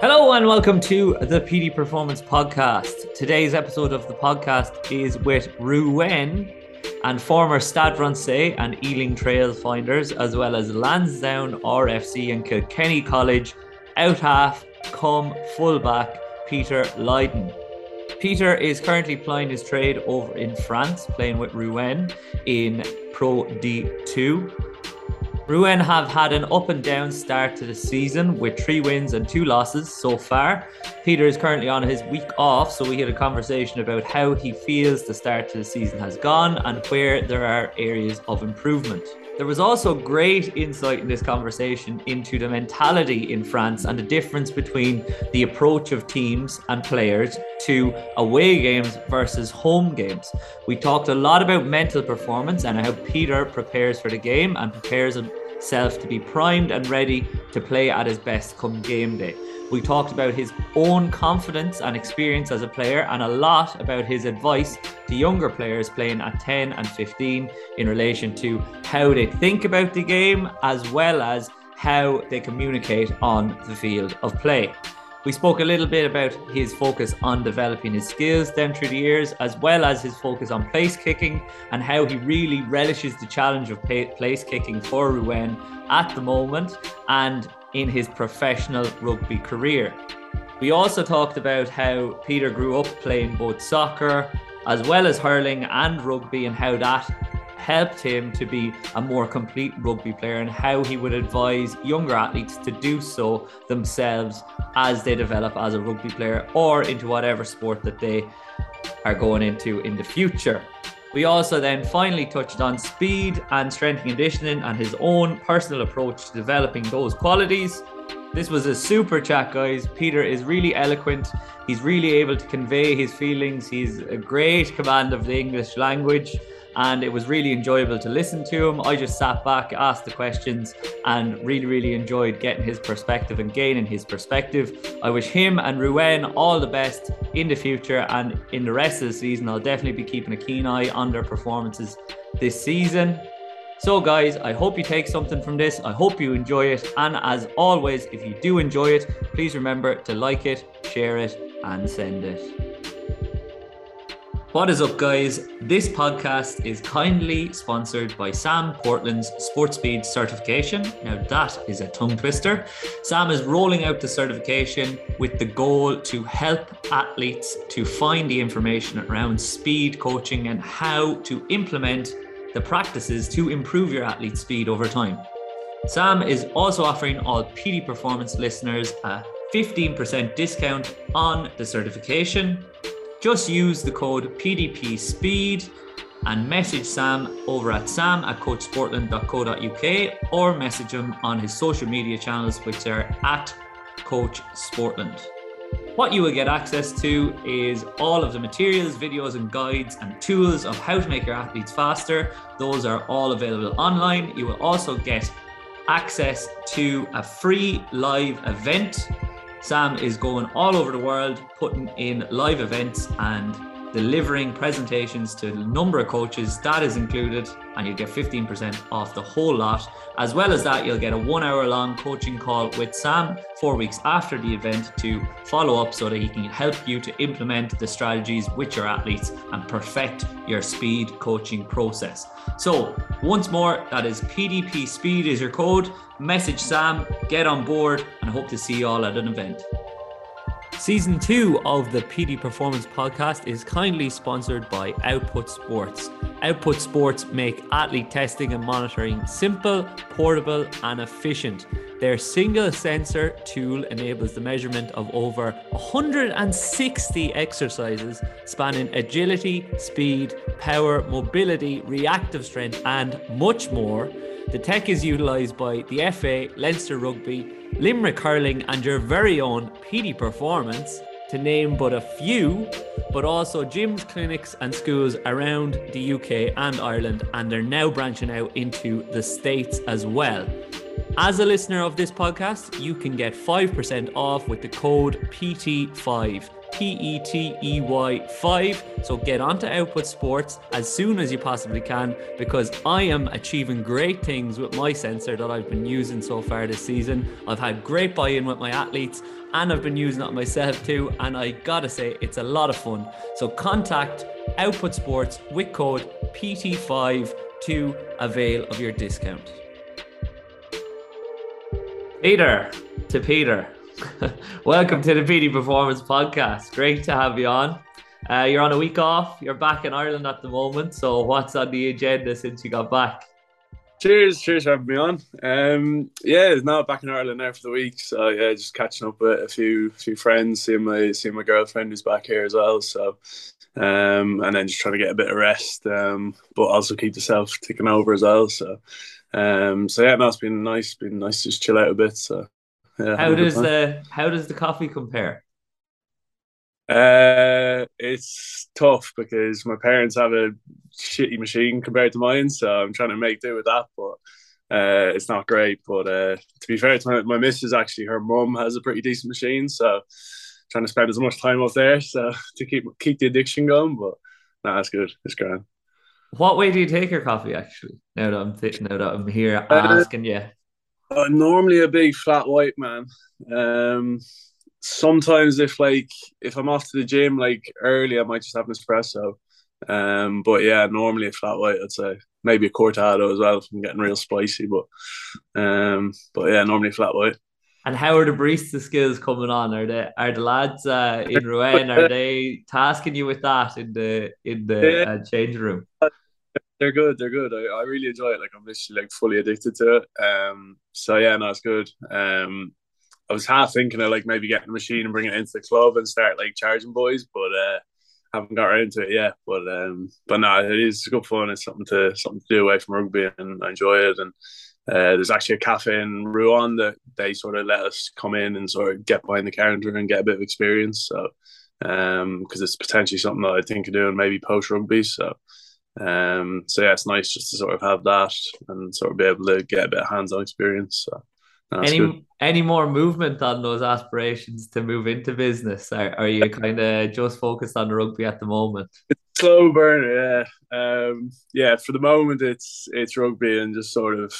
Hello and welcome to the Petey Performance Podcast. Today's episode of the podcast is with Rouen and former Stade Francais and Ealing Trailfinders, as well as Lansdowne RFC and Kilkenny College out half, come fullback Peter Lydon. Peter is currently plying his trade over in France, playing with Rouen in Pro D2. Rouen have had an up and down start to the season with three wins and two losses so far. Peter is currently on his week off, so we had a conversation about how he feels the start to the season has gone and where there are areas of improvement. There was also great insight in this conversation into the mentality in France and the difference between the approach of teams and players to away games versus home games. We talked a lot about mental performance and how Peter prepares for the game and prepares himself to be primed and ready to play at his best come game day. We talked about his own confidence and experience as a player, and a lot about his advice to younger players playing at 10 and 15 in relation to how they think about the game as well as how they communicate on the field of play. We spoke a little bit about his focus on developing his skills down through the years, as well as his focus on place kicking and how he really relishes the challenge of place kicking for Rouen at the moment and in his professional rugby career. We also talked about how Peter grew up playing both soccer as well as hurling and rugby and how that helped him to be a more complete rugby player and how he would advise younger athletes to do so themselves as they develop as a rugby player or into whatever sport that they are going into in the future. We also then finally touched on speed and strength and conditioning and his own personal approach to developing those qualities. This was a super chat, guys. Peter is really eloquent. He's really able to convey his feelings. He's a great command of the English language and it was really enjoyable to listen to him. I just sat back, asked the questions, and really, really enjoyed getting his perspective and gaining his perspective. I wish him and Rouen all the best in the future and in the rest of the season. I'll definitely be keeping a keen eye on their performances this season. So, guys, I hope you take something from this. I hope you enjoy it. And as always, if you do enjoy it, please remember to like it, share it, and send it. What is up, guys? This podcast is kindly sponsored by Sam Portland's Sports Speed certification. Now, that is a tongue twister. Sam is rolling out the certification with the goal to help athletes to find the information around speed coaching and how to implement the practices to improve your athlete's speed over time. Sam is also offering all Petey Performance listeners a 15% discount on the certification just use the code PDP Speed and message Sam over at sam at coachsportland.co.uk or message him on his social media channels, which are at Coach Sportland. What you will get access to is all of the materials, videos, and guides and tools of how to make your athletes faster. Those are all available online. You will also get access to a free live event Sam is going all over the world, putting in live events and delivering presentations to a number of coaches. That is included, and you get 15% off the whole lot. As well as that, you'll get a one hour long coaching call with Sam four weeks after the event to follow up so that he can help you to implement the strategies with your athletes and perfect your speed coaching process. So, once more, that is PDP Speed is your code. Message Sam, get on board, and hope to see you all at an event. Season two of the Petey Performance Podcast is kindly sponsored by Output Sports. Output Sports make athlete testing and monitoring simple, portable, and efficient. Their single sensor tool enables the measurement of over 160 exercises spanning agility, speed, power, mobility, reactive strength, and much more. The tech is utilised by the FA, Leinster Rugby, Limerick Hurling, and your very own Petey Performance, to name but a few, but also gyms, clinics, and schools around the UK and Ireland, and they're now branching out into the States as well. As a listener of this podcast, you can get 5% off with the code PT5. P E T E Y 5. So get onto Output Sports as soon as you possibly can because I am achieving great things with my sensor that I've been using so far this season. I've had great buy in with my athletes and I've been using it myself too. And I gotta say, it's a lot of fun. So contact Output Sports with code PT5 to avail of your discount. Peter, to Peter. Welcome to the Petey Performance Podcast. Great to have you on. Uh, you're on a week off. You're back in Ireland at the moment. So, what's on the agenda since you got back? Cheers, cheers for having me on. Um, yeah, now back in Ireland now for the week. So yeah, just catching up with a few few friends, seeing my seeing my girlfriend who's back here as well. So um, and then just trying to get a bit of rest, um, but also keep yourself ticking over as well. So um, so yeah, no, it's been nice. Been nice to just chill out a bit. So yeah, how does the how does the coffee compare? Uh, it's tough because my parents have a shitty machine compared to mine, so I'm trying to make do with that. But uh, it's not great. But uh, to be fair to my, my missus, actually, her mum has a pretty decent machine, so trying to spend as much time up there, so to keep keep the addiction going. But no, nah, it's good. It's grand. What way do you take your coffee? Actually, now that I'm th- now that I'm here uh, asking you. I'm normally a big flat white man. Um, sometimes if like if I'm off to the gym like early, I might just have an espresso. Um, but yeah, normally a flat white, I'd say maybe a cortado as well if I'm getting real spicy. But um, but yeah, normally flat white. And how are the barista skills coming on? Are the are the lads uh, in Rouen? Are they tasking you with that in the in the uh, change room? They're good. They're good. I, I really enjoy it. Like I'm literally like fully addicted to it. Um. So yeah, no, it's good. Um. I was half thinking of like maybe getting a machine and bringing it into the club and start like charging boys, but uh, haven't got around to it yet. But um, but no, it is good fun. It's something to something to do away from rugby, and I enjoy it. And uh, there's actually a cafe in Rouen that they sort of let us come in and sort of get behind the counter and get a bit of experience. So um, because it's potentially something that I think of doing maybe post rugby. So um, so yeah, it's nice just to sort of have that and sort of be able to get a bit of hands-on experience. So any good. any more movement on those aspirations to move into business? Are, are you kind of just focused on the rugby at the moment? It's slow burner, yeah. Um, yeah, for the moment it's it's rugby and just sort of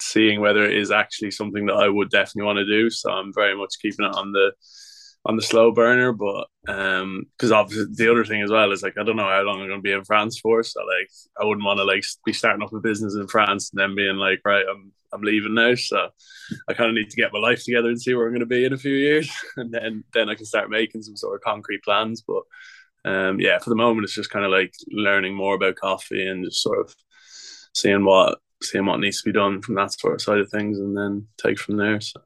seeing whether it is actually something that I would definitely want to do. So I'm very much keeping it on the on the slow burner. But um, because obviously the other thing as well is like I don't know how long I'm going to be in France for. So like I wouldn't want to like be starting up a business in France and then being like right I'm I'm leaving now. So I kind of need to get my life together and see where I'm going to be in a few years, and then then I can start making some sort of concrete plans. But um, yeah, for the moment it's just kind of like learning more about coffee and just sort of seeing what seeing what needs to be done from that sort of side of things, and then take from there. So.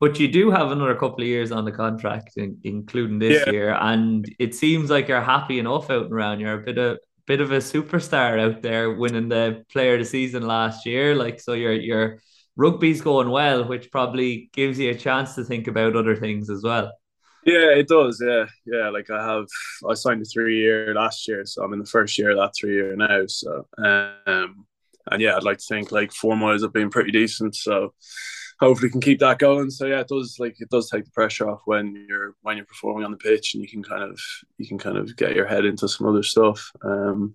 But you do have another couple of years on the contract, including this yeah. year, and it seems like you're happy enough out and around. You're a bit of bit of a superstar out there, winning the Player of the Season last year. Like so, your your rugby's going well, which probably gives you a chance to think about other things as well. Yeah, it does. Yeah, yeah. Like I have, I signed a three year last year, so I'm in the first year of that three year now. So, um, and yeah, I'd like to think like four miles have been pretty decent. So hopefully can keep that going. So yeah, it does like it does take the pressure off when you're when you're performing on the pitch and you can kind of you can kind of get your head into some other stuff. Um,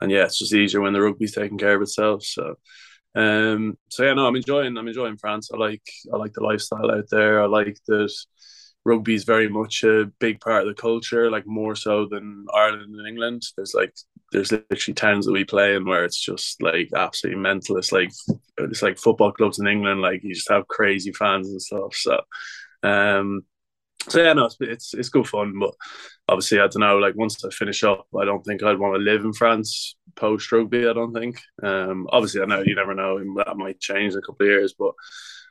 and yeah, it's just easier when the rugby's taking care of itself. So um, so yeah, no, I'm enjoying I'm enjoying France. I like I like the lifestyle out there. I like that rugby is very much a big part of the culture, like more so than Ireland and England. There's like there's literally towns that we play in where it's just like absolutely mental. It's like it's like football clubs in England, like you just have crazy fans and stuff. So um so yeah, no, it's, it's it's good fun, but obviously I don't know. Like once I finish up, I don't think I'd want to live in France post rugby. I don't think. Um, obviously I know you never know that might change in a couple of years, but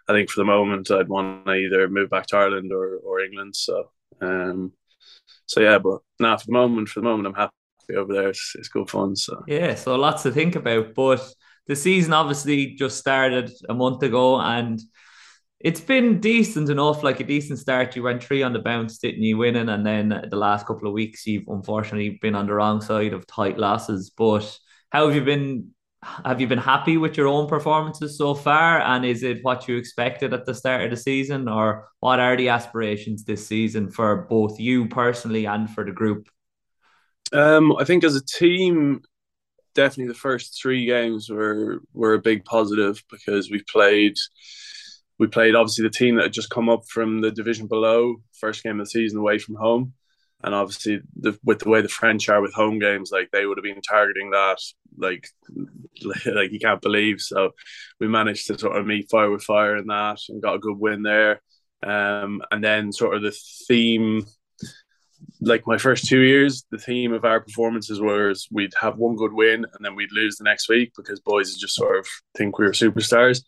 I think for the moment I'd want to either move back to Ireland or, or England. So um, so yeah, but now for the moment, for the moment I'm happy over there. It's, it's good fun. So yeah, so lots to think about. But the season obviously just started a month ago and it's been decent enough, like a decent start. You went three on the bounce, didn't you, winning? And then the last couple of weeks, you've unfortunately been on the wrong side of tight losses. But how have you been have you been happy with your own performances so far? And is it what you expected at the start of the season, or what are the aspirations this season for both you personally and for the group? Um, I think as a team, definitely the first three games were were a big positive because we played we played obviously the team that had just come up from the division below, first game of the season away from home. And obviously, the, with the way the French are with home games, like they would have been targeting that, like, like you can't believe. So, we managed to sort of meet fire with fire in that, and got a good win there. Um, and then sort of the theme, like my first two years, the theme of our performances was we'd have one good win and then we'd lose the next week because boys just sort of think we were superstars.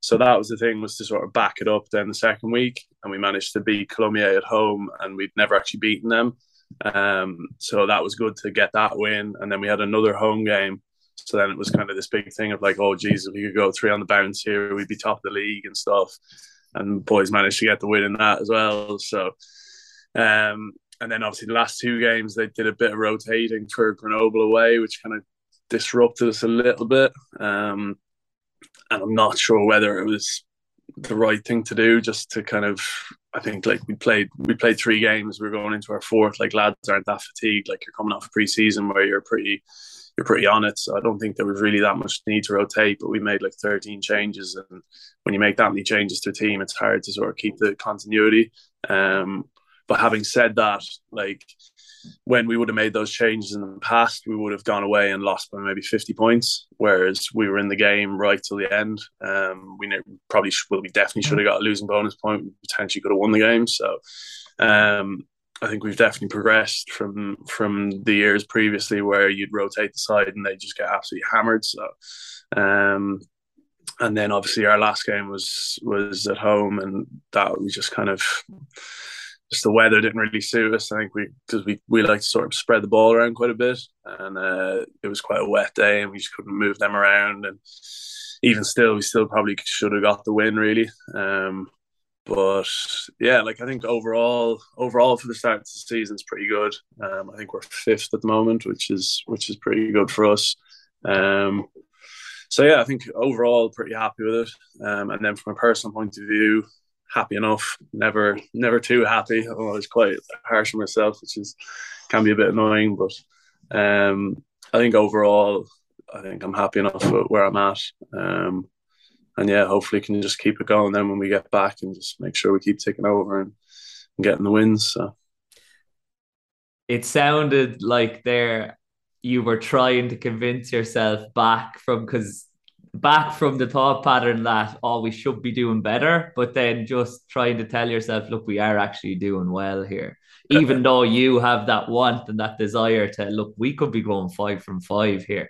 So that was the thing was to sort of back it up then the second week, and we managed to beat Colomiers at home, and we'd never actually beaten them. Um, so that was good to get that win, and then we had another home game. So then it was kind of this big thing of like, oh geez, if we could go three on the bounce here, we'd be top of the league and stuff. And boys managed to get the win in that as well. So, um, and then obviously the last two games they did a bit of rotating for Grenoble away, which kind of disrupted us a little bit. Um, and I'm not sure whether it was the right thing to do just to kind of I think like we played we played three games we're going into our fourth like lads aren't that fatigued like you're coming off a preseason where you're pretty you're pretty on it. So I don't think there was really that much need to rotate but we made like 13 changes. And when you make that many changes to a team it's hard to sort of keep the continuity. Um but having said that like when we would have made those changes in the past, we would have gone away and lost by maybe 50 points. Whereas we were in the game right till the end. Um, we probably, well, we definitely should have got a losing bonus point. We potentially could have won the game. So um, I think we've definitely progressed from from the years previously where you'd rotate the side and they just get absolutely hammered. So. Um, and then obviously our last game was was at home, and that we just kind of just the weather didn't really suit us. I think we because we we like to sort of spread the ball around quite a bit, and uh, it was quite a wet day, and we just couldn't move them around. And even still, we still probably should have got the win, really. Um, but yeah, like I think overall, overall for the start of the season is pretty good. Um, I think we're fifth at the moment, which is which is pretty good for us. Um, so yeah, I think overall pretty happy with it. Um, and then from a personal point of view, happy enough. Never, never too happy. I'm always quite harsh on myself, which is can be a bit annoying. But um, I think overall, I think I'm happy enough with where I'm at. Um, and yeah, hopefully can just keep it going. Then when we get back and just make sure we keep taking over and, and getting the wins. So. It sounded like there you were trying to convince yourself back from because back from the thought pattern that oh we should be doing better but then just trying to tell yourself look we are actually doing well here. Even though you have that want and that desire to look we could be going five from five here.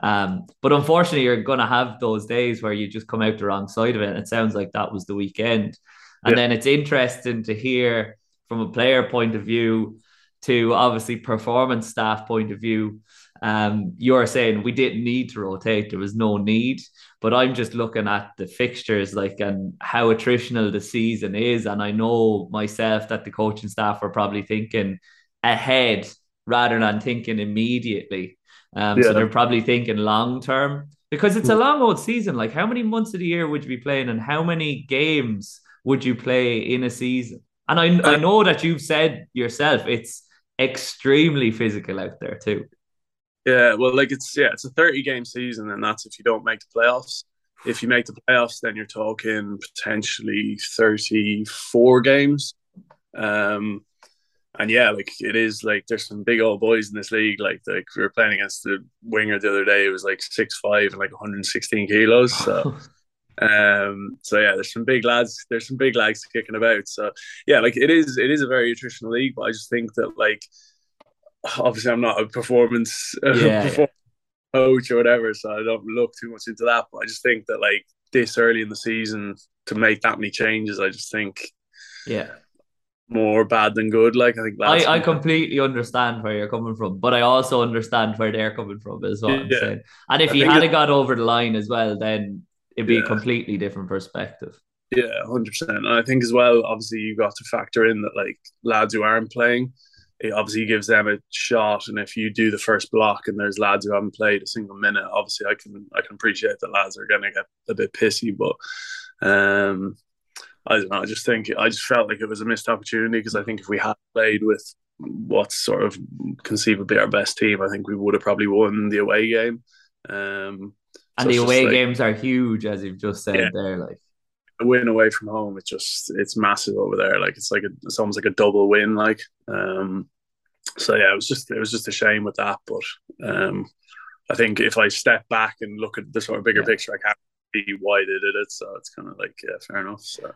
Um, but unfortunately you're going to have those days where you just come out the wrong side of it and it sounds like that was the weekend. And yeah. then it's interesting to hear from a player point of view to obviously performance staff point of view um, you're saying we didn't need to rotate, there was no need. But I'm just looking at the fixtures, like and how attritional the season is. And I know myself that the coaching staff are probably thinking ahead rather than thinking immediately. Um, yeah. so they're probably thinking long term because it's a hmm. long old season. Like how many months of the year would you be playing and how many games would you play in a season? And I, I know that you've said yourself it's extremely physical out there too. Yeah, well, like it's yeah, it's a thirty game season, and that's if you don't make the playoffs. If you make the playoffs, then you're talking potentially thirty four games. Um, and yeah, like it is like there's some big old boys in this league. Like like we were playing against the winger the other day. It was like six five and like 116 kilos. So. um so yeah there's some big lads there's some big lads kicking about so yeah like it is it is a very attritional league but i just think that like obviously I'm not a performance, uh, yeah. performance coach or whatever, so I don't look too much into that. But I just think that like this early in the season to make that many changes, I just think yeah more bad than good. Like I think I, I completely understand where you're coming from, but I also understand where they're coming from as well. Yeah. And if I you had got over the line as well, then it'd be yeah. a completely different perspective. Yeah, hundred percent. And I think as well, obviously, you got to factor in that like lads who aren't playing it obviously gives them a shot. And if you do the first block and there's lads who haven't played a single minute, obviously I can I can appreciate that lads are going to get a bit pissy. But um, I don't know. I just think I just felt like it was a missed opportunity because I think if we had played with what's sort of conceivably our best team, I think we would have probably won the away game. Um, and so the away like, games are huge, as you've just said yeah. there. Like a win away from home, it's just it's massive over there. Like it's like a, it's almost like a double win. Like um, so yeah, it was just it was just a shame with that. But um, I think if I step back and look at the sort of bigger yeah. picture, I can't see why they did it. So it's kind of like yeah, fair enough. So.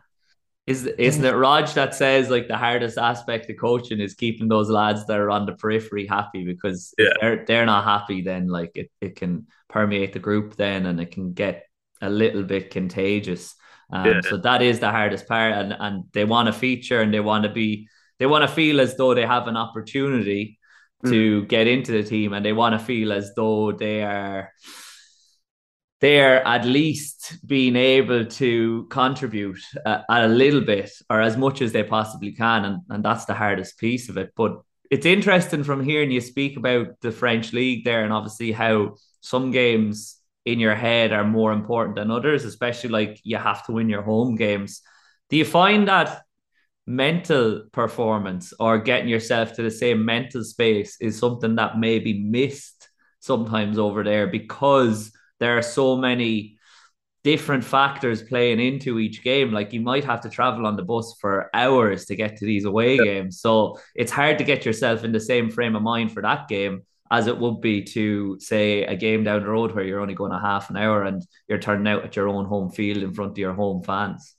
Is isn't it Raj that says like the hardest aspect of coaching is keeping those lads that are on the periphery happy because yeah. they're they're not happy then like it, it can permeate the group then and it can get a little bit contagious. Um, yeah. So that is the hardest part, and and they want to feature and they want to be they want to feel as though they have an opportunity to mm. get into the team, and they want to feel as though they are they're at least being able to contribute a, a, little bit or as much as they possibly can, and and that's the hardest piece of it. But it's interesting from hearing you speak about the French league there, and obviously how some games in your head are more important than others, especially like you have to win your home games. Do you find that mental performance or getting yourself to the same mental space is something that may be missed sometimes over there because there are so many different factors playing into each game. Like you might have to travel on the bus for hours to get to these away yeah. games. So it's hard to get yourself in the same frame of mind for that game as it would be to say a game down the road where you're only going a half an hour and you're turning out at your own home field in front of your home fans.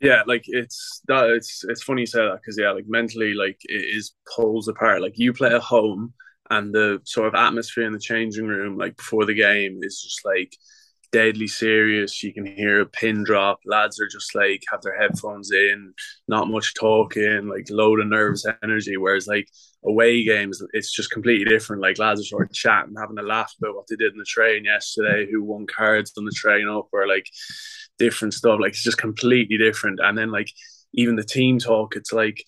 Yeah, like it's that it's it's funny you say that because yeah, like mentally, like it is pulls apart. Like you play at home and the sort of atmosphere in the changing room, like before the game, is just like deadly serious. You can hear a pin drop. Lads are just like have their headphones in, not much talking, like load of nervous energy. Whereas like away games, it's just completely different. Like lads are sort of chatting, having a laugh about what they did in the train yesterday, who won cards on the train up, or like different stuff. Like it's just completely different. And then like even the team talk, it's like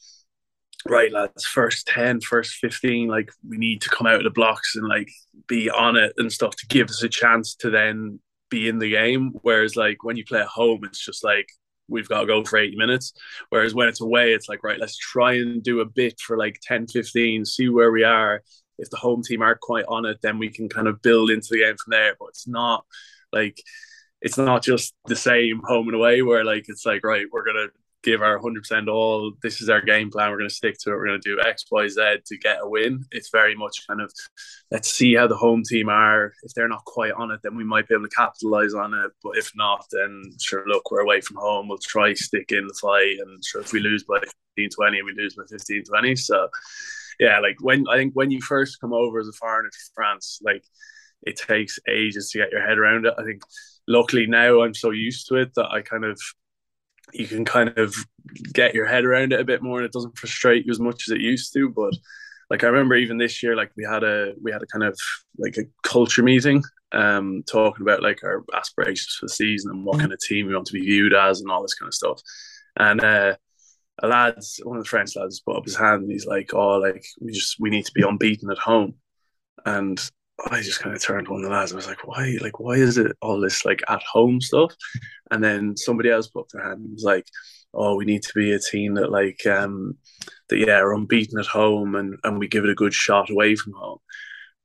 right lads first 10 first 15 like we need to come out of the blocks and like be on it and stuff to give us a chance to then be in the game. Whereas like when you play at home, it's just like we've got to go for 80 minutes. Whereas when it's away, it's like, right, let's try and do a bit for like 10, 15, see where we are. If the home team aren't quite on it, then we can kind of build into the game from there. But it's not like it's not just the same home and away where like it's like, right, we're gonna give our 100% all. This is our game plan. We're going to stick to it. We're going to do X, Y, Z to get a win. It's very much kind of let's see how the home team are. If they're not quite on it, then we might be able to capitalize on it. But if not, then sure, look, we're away from home. We'll try stick in the fight. And sure, if we lose by 15 20, we lose by 15 20. So, yeah, like when I think when you first come over as a foreigner to France, like it takes ages to get your head around it. I think luckily now I'm so used to it that I kind of you can kind of get your head around it a bit more and it doesn't frustrate you as much as it used to but like I remember even this year like we had a we had a kind of like a culture meeting um talking about like our aspirations for the season and what mm-hmm. kind of team we want to be viewed as and all this kind of stuff and uh a lad's one of the French lads put up his hand and he's like oh like we just we need to be unbeaten at home and I just kind of turned to one of the lads. I was like, why? Like, why is it all this like at home stuff? And then somebody else put up their hand and was like, oh, we need to be a team that like um that yeah are unbeaten at home and and we give it a good shot away from home.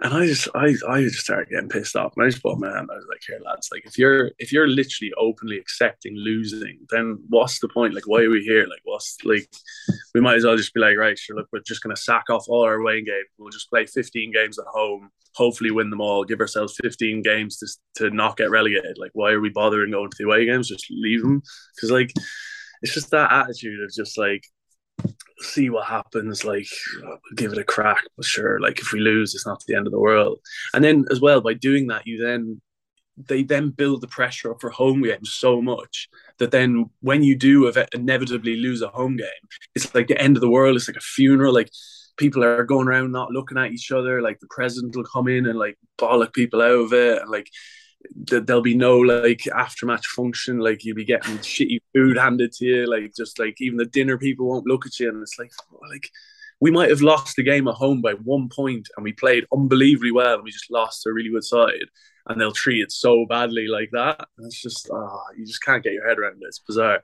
And I just, I, I just started getting pissed off. And I just put my hand. I was like, "Here, lads, like if you're, if you're literally openly accepting losing, then what's the point? Like, why are we here? Like, what's like, we might as well just be like, right, sure, look, we're just gonna sack off all our away games. We'll just play 15 games at home, hopefully win them all, give ourselves 15 games to to not get relegated. Like, why are we bothering going to the away games? Just leave them, because like, it's just that attitude of just like see what happens. Like, give it a crack. But sure, like if we lose, it's not the end of the world. And then as well, by doing that, you then they then build the pressure up for home games so much that then when you do inevitably lose a home game, it's like the end of the world. It's like a funeral. Like people are going around not looking at each other. Like the president will come in and like bollock people out of it. And like there'll be no like after match function. Like you'll be getting shitty food handed to you. Like just like even the dinner people won't look at you, and it's like like we might have lost the game at home by one point and we played unbelievably well and we just lost to a really good side and they'll treat it so badly like that. And it's just, oh, you just can't get your head around it. It's bizarre.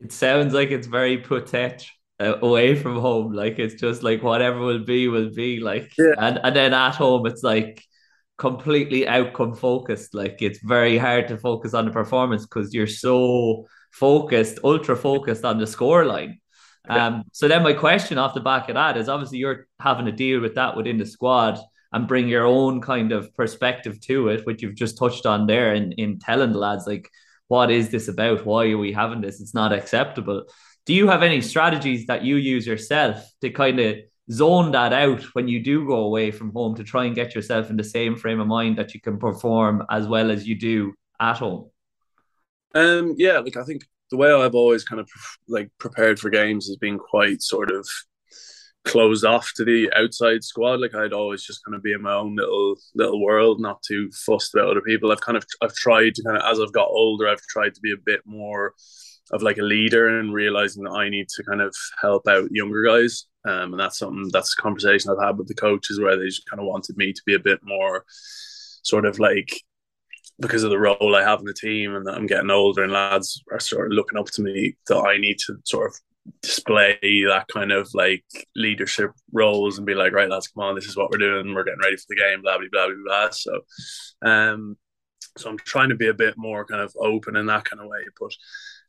It sounds like it's very put uh, away from home. Like it's just like whatever will be, will be. Like, yeah. and, and then at home, it's like completely outcome focused. Like it's very hard to focus on the performance because you're so focused, ultra focused on the score line. Um, so then my question off the back of that is obviously you're having to deal with that within the squad and bring your own kind of perspective to it, which you've just touched on there in, in telling the lads like, what is this about? Why are we having this? It's not acceptable. Do you have any strategies that you use yourself to kind of zone that out when you do go away from home to try and get yourself in the same frame of mind that you can perform as well as you do at home? Um, yeah, like I think the way I've always kind of like prepared for games has been quite sort of closed off to the outside squad. Like I'd always just kind of be in my own little little world, not too fussed about other people. I've kind of I've tried to kind of as I've got older, I've tried to be a bit more of like a leader and realizing that I need to kind of help out younger guys. Um, and that's something that's a conversation I've had with the coaches where they just kind of wanted me to be a bit more sort of like because of the role I have in the team and that I'm getting older and lads are sort of looking up to me that I need to sort of display that kind of like leadership roles and be like, right, lads, come on, this is what we're doing. We're getting ready for the game, blah, blah, blah, blah, blah. So, um, so I'm trying to be a bit more kind of open in that kind of way. But,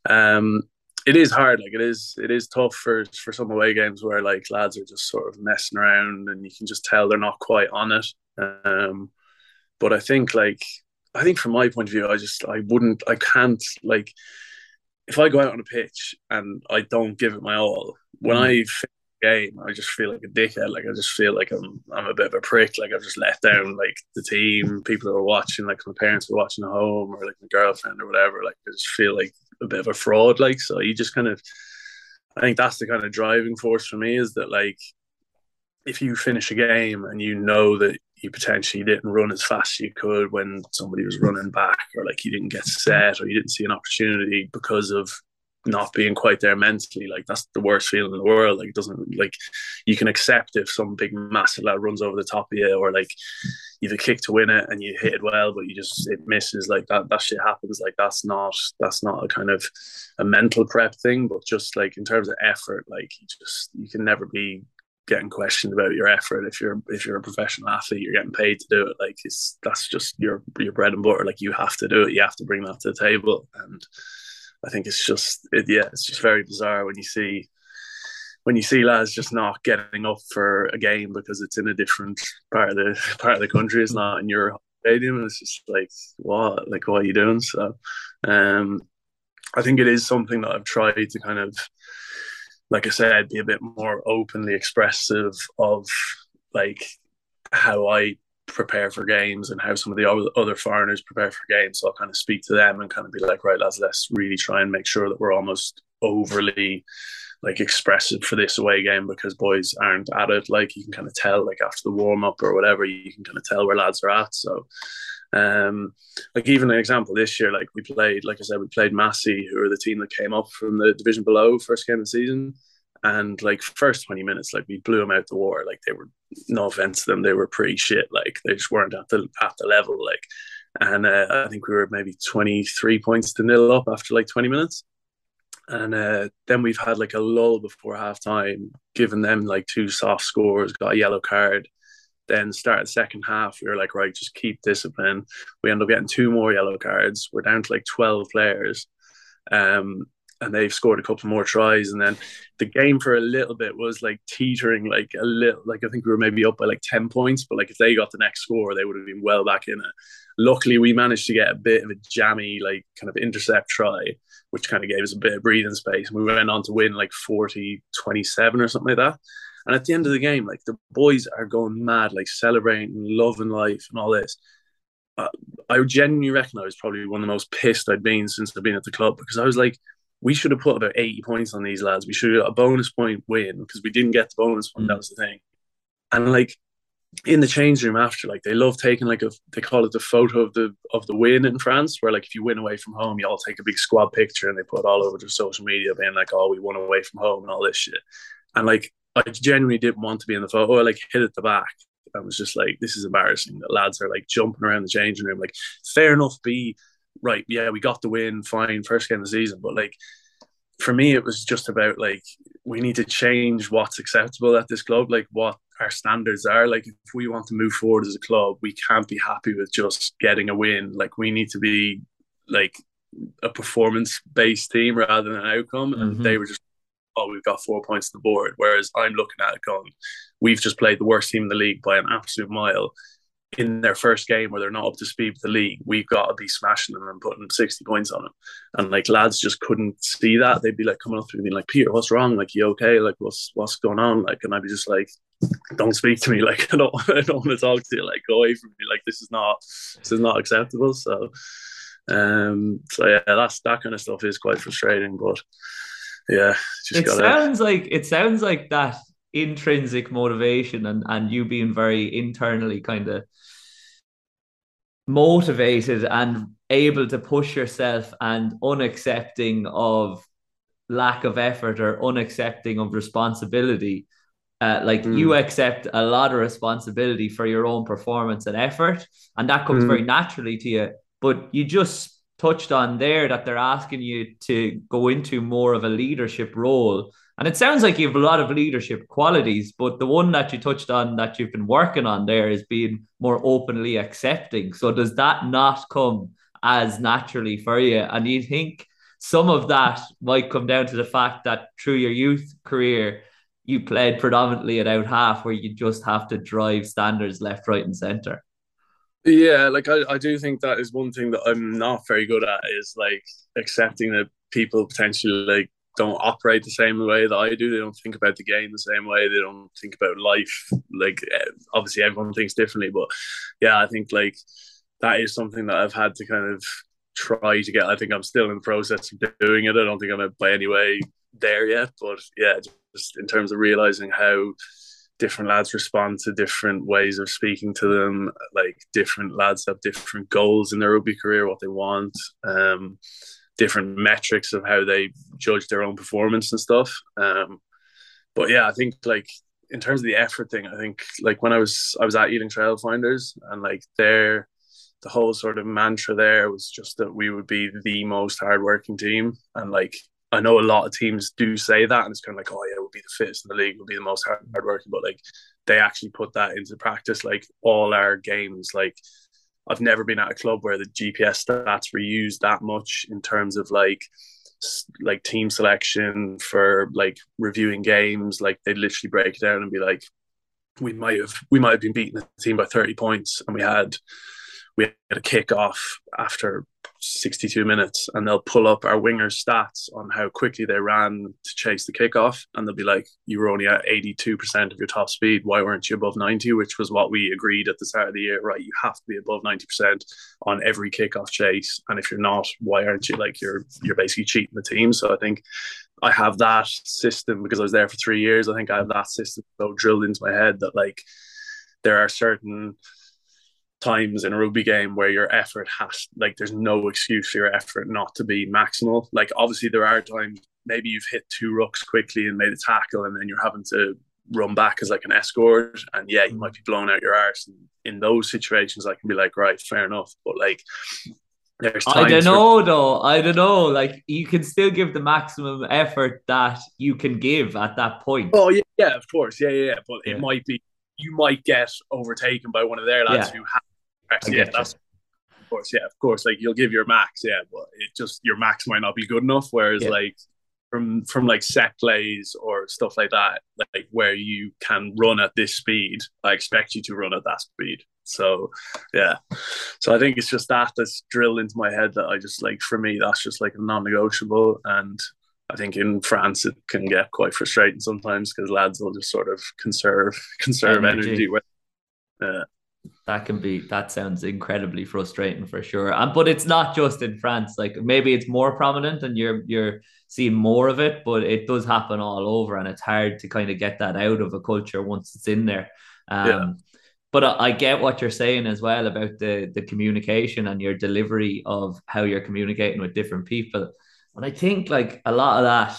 um, it is hard. Like it is, it is tough for for some away games where like lads are just sort of messing around and you can just tell they're not quite on it. Um, but I think like I think from my point of view, I just I wouldn't I can't like if I go out on a pitch and I don't give it my all, when mm. I finish the game, I just feel like a dickhead. Like I just feel like I'm I'm a bit of a prick. Like I've just let down like the team, people who are watching, like my parents were watching at home, or like my girlfriend or whatever. Like I just feel like a bit of a fraud. Like so, you just kind of, I think that's the kind of driving force for me is that like if you finish a game and you know that you potentially didn't run as fast as you could when somebody was running back, or like you didn't get set, or you didn't see an opportunity because of not being quite there mentally. Like that's the worst feeling in the world. Like it doesn't like you can accept if some big massive lad runs over the top of you, or like you've a kick to win it and you hit it well, but you just it misses. Like that that shit happens. Like that's not that's not a kind of a mental prep thing, but just like in terms of effort, like you just you can never be getting questioned about your effort. If you're if you're a professional athlete, you're getting paid to do it. Like it's that's just your your bread and butter. Like you have to do it. You have to bring that to the table. And I think it's just it, yeah, it's just very bizarre when you see when you see lads just not getting up for a game because it's in a different part of the part of the country. It's not in your stadium. It's just like what like what are you doing? So um I think it is something that I've tried to kind of like I said, be a bit more openly expressive of like how I prepare for games and how some of the other foreigners prepare for games. So I'll kind of speak to them and kind of be like, right, lads, let's really try and make sure that we're almost overly like expressive for this away game because boys aren't at it. Like you can kind of tell, like after the warm up or whatever, you can kind of tell where lads are at. So um, like even an example this year, like we played, like I said, we played Massy, who are the team that came up from the division below first game of the season. And like first 20 minutes, like we blew them out the water. Like they were no offense to them, they were pretty shit. Like they just weren't at the at the level. Like and uh, I think we were maybe 23 points to nil up after like 20 minutes. And uh, then we've had like a lull before half time, giving them like two soft scores, got a yellow card then start the second half, we were like, right, just keep discipline. We end up getting two more yellow cards. We're down to like 12 players. Um, and they've scored a couple more tries. And then the game for a little bit was like teetering, like a little, like I think we were maybe up by like 10 points, but like if they got the next score, they would have been well back in it. Luckily, we managed to get a bit of a jammy, like kind of intercept try, which kind of gave us a bit of breathing space. And we went on to win like 40 27 or something like that. And at the end of the game, like the boys are going mad, like celebrating, loving life, and all this. Uh, I genuinely reckon I was probably one of the most pissed I'd been since I've been at the club because I was like, we should have put about 80 points on these lads. We should have got a bonus point win because we didn't get the bonus point. Mm. That was the thing. And like in the change room after, like they love taking like a they call it the photo of the of the win in France, where like if you win away from home, you all take a big squad picture and they put it all over their social media being like, Oh, we won away from home and all this shit. And like I genuinely didn't want to be in the photo. I like hit at the back. I was just like, this is embarrassing. The lads are like jumping around the changing room. Like, fair enough, be right. Yeah, we got the win, fine, first game of the season. But like, for me, it was just about like we need to change what's acceptable at this club, like what our standards are. Like, if we want to move forward as a club, we can't be happy with just getting a win. Like, we need to be like a performance based team rather than an outcome. And mm-hmm. they were just, oh, we've got four points on the board. Whereas I'm looking at it going, we've just played the worst team in the league by an absolute mile. In their first game where they're not up to speed with the league, we've got to be smashing them and putting 60 points on them. And like lads just couldn't see that. They'd be like coming up to me being like, Peter, what's wrong? Like, you okay? Like, what's what's going on? Like, and I'd be just like, don't speak to me. Like, I don't I don't want to talk to you. Like, go away from me. Like, this is not this is not acceptable. So um, so yeah, that's that kind of stuff is quite frustrating, but yeah, it gotta... sounds like it sounds like that intrinsic motivation and and you being very internally kind of motivated and able to push yourself and unaccepting of lack of effort or unaccepting of responsibility uh, like mm. you accept a lot of responsibility for your own performance and effort and that comes mm. very naturally to you but you just touched on there that they're asking you to go into more of a leadership role. And it sounds like you have a lot of leadership qualities, but the one that you touched on that you've been working on there is being more openly accepting. So does that not come as naturally for you? And you think some of that might come down to the fact that through your youth career, you played predominantly at out half where you just have to drive standards left, right, and center? Yeah, like I, I do think that is one thing that I'm not very good at is like accepting that people potentially like don't operate the same way that I do. They don't think about the game the same way. They don't think about life. Like eh, obviously everyone thinks differently, but yeah, I think like that is something that I've had to kind of try to get. I think I'm still in the process of doing it. I don't think I'm by any way there yet, but yeah, just in terms of realizing how different lads respond to different ways of speaking to them. Like different lads have different goals in their rugby career, what they want, um, different metrics of how they judge their own performance and stuff. Um, but yeah, I think like in terms of the effort thing, I think like when I was I was at Ealing Trailfinders and like their the whole sort of mantra there was just that we would be the most hardworking team and like I know a lot of teams do say that, and it's kind of like, oh yeah, we'll be the fittest in the league, we'll be the most hard working, but like they actually put that into practice. Like all our games, like I've never been at a club where the GPS stats were used that much in terms of like like team selection for like reviewing games. Like they literally break it down and be like, we might have we might have been beating the team by thirty points, and we had we had a kick off after 62 minutes and they'll pull up our wingers stats on how quickly they ran to chase the kickoff and they'll be like you were only at 82% of your top speed. Why weren't you above 90 which was what we agreed at the start of the year right? You have to be above 90% on every kickoff chase and if you're not why aren't you? Like you're you're basically cheating the team. So i think i have that system because i was there for 3 years i think i have that system so drilled into my head that like there are certain times in a rugby game where your effort has like there's no excuse for your effort not to be maximal. Like obviously there are times maybe you've hit two rucks quickly and made a tackle and then you're having to run back as like an escort and yeah you might be blowing out your arse and in those situations I can be like right fair enough but like there's I don't know though I don't know like you can still give the maximum effort that you can give at that point oh yeah, yeah of course yeah yeah, yeah. but yeah. it might be you might get overtaken by one of their lads yeah. who yeah, that's of course, yeah, of course. Like you'll give your max, yeah, but it just your max might not be good enough. Whereas yeah. like from from like set plays or stuff like that, like where you can run at this speed, I expect you to run at that speed. So yeah, so I think it's just that that's drilled into my head that I just like for me that's just like a non-negotiable and. I think in France it can get quite frustrating sometimes because lads will just sort of conserve conserve energy. energy with, uh, that can be that sounds incredibly frustrating for sure. And but it's not just in france. Like maybe it's more prominent and you're you're seeing more of it but it does happen all over and it's hard to kind of get that out of a culture once it's in there. Um yeah. but I, I get what you're saying as well about the the communication and your delivery of how you're communicating with different people. And i think like a lot of that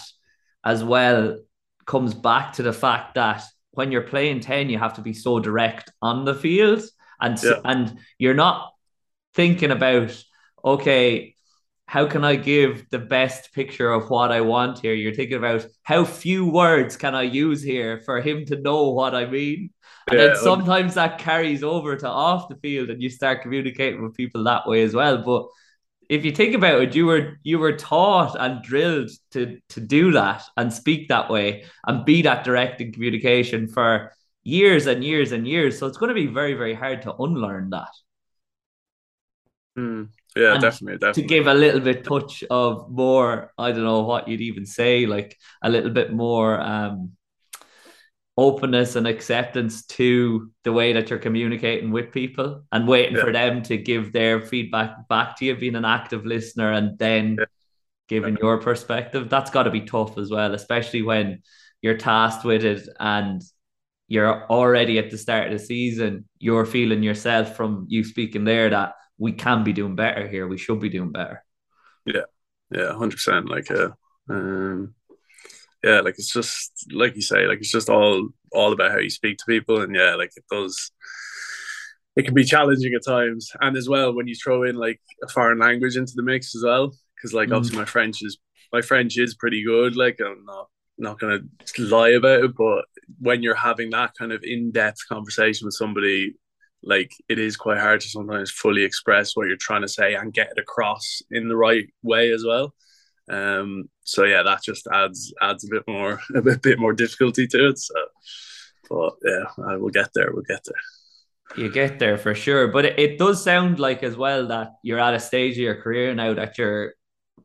as well comes back to the fact that when you're playing 10, you have to be so direct on the field. And, yeah. and you're not thinking about, okay, how can I give the best picture of what I want here? You're thinking about how few words can I use here for him to know what I mean? And yeah, then sometimes that carries over to off the field and you start communicating with people that way as well. But if you think about it, you were you were taught and drilled to to do that and speak that way and be that direct in communication for years and years and years. So it's going to be very, very hard to unlearn that. Mm. Yeah, and definitely, definitely. To give a little bit touch of more, I don't know what you'd even say, like a little bit more um, openness and acceptance to the way that you're communicating with people and waiting yeah. for them to give their feedback back to you, being an active listener and then yeah. giving yeah. your perspective. That's got to be tough as well, especially when you're tasked with it and you're already at the start of the season, you're feeling yourself from you speaking there that we can be doing better here. We should be doing better. Yeah, yeah, hundred percent. Like, uh, um, yeah, like it's just like you say, like it's just all all about how you speak to people, and yeah, like it does. It can be challenging at times, and as well when you throw in like a foreign language into the mix as well, because like mm. obviously my French is my French is pretty good. Like I'm not not gonna lie about it, but when you're having that kind of in depth conversation with somebody like it is quite hard to sometimes fully express what you're trying to say and get it across in the right way as well. Um, so yeah, that just adds adds a bit more a bit, bit more difficulty to it. So, but yeah, we'll get there. We'll get there. You get there for sure, but it, it does sound like as well that you're at a stage of your career now that you're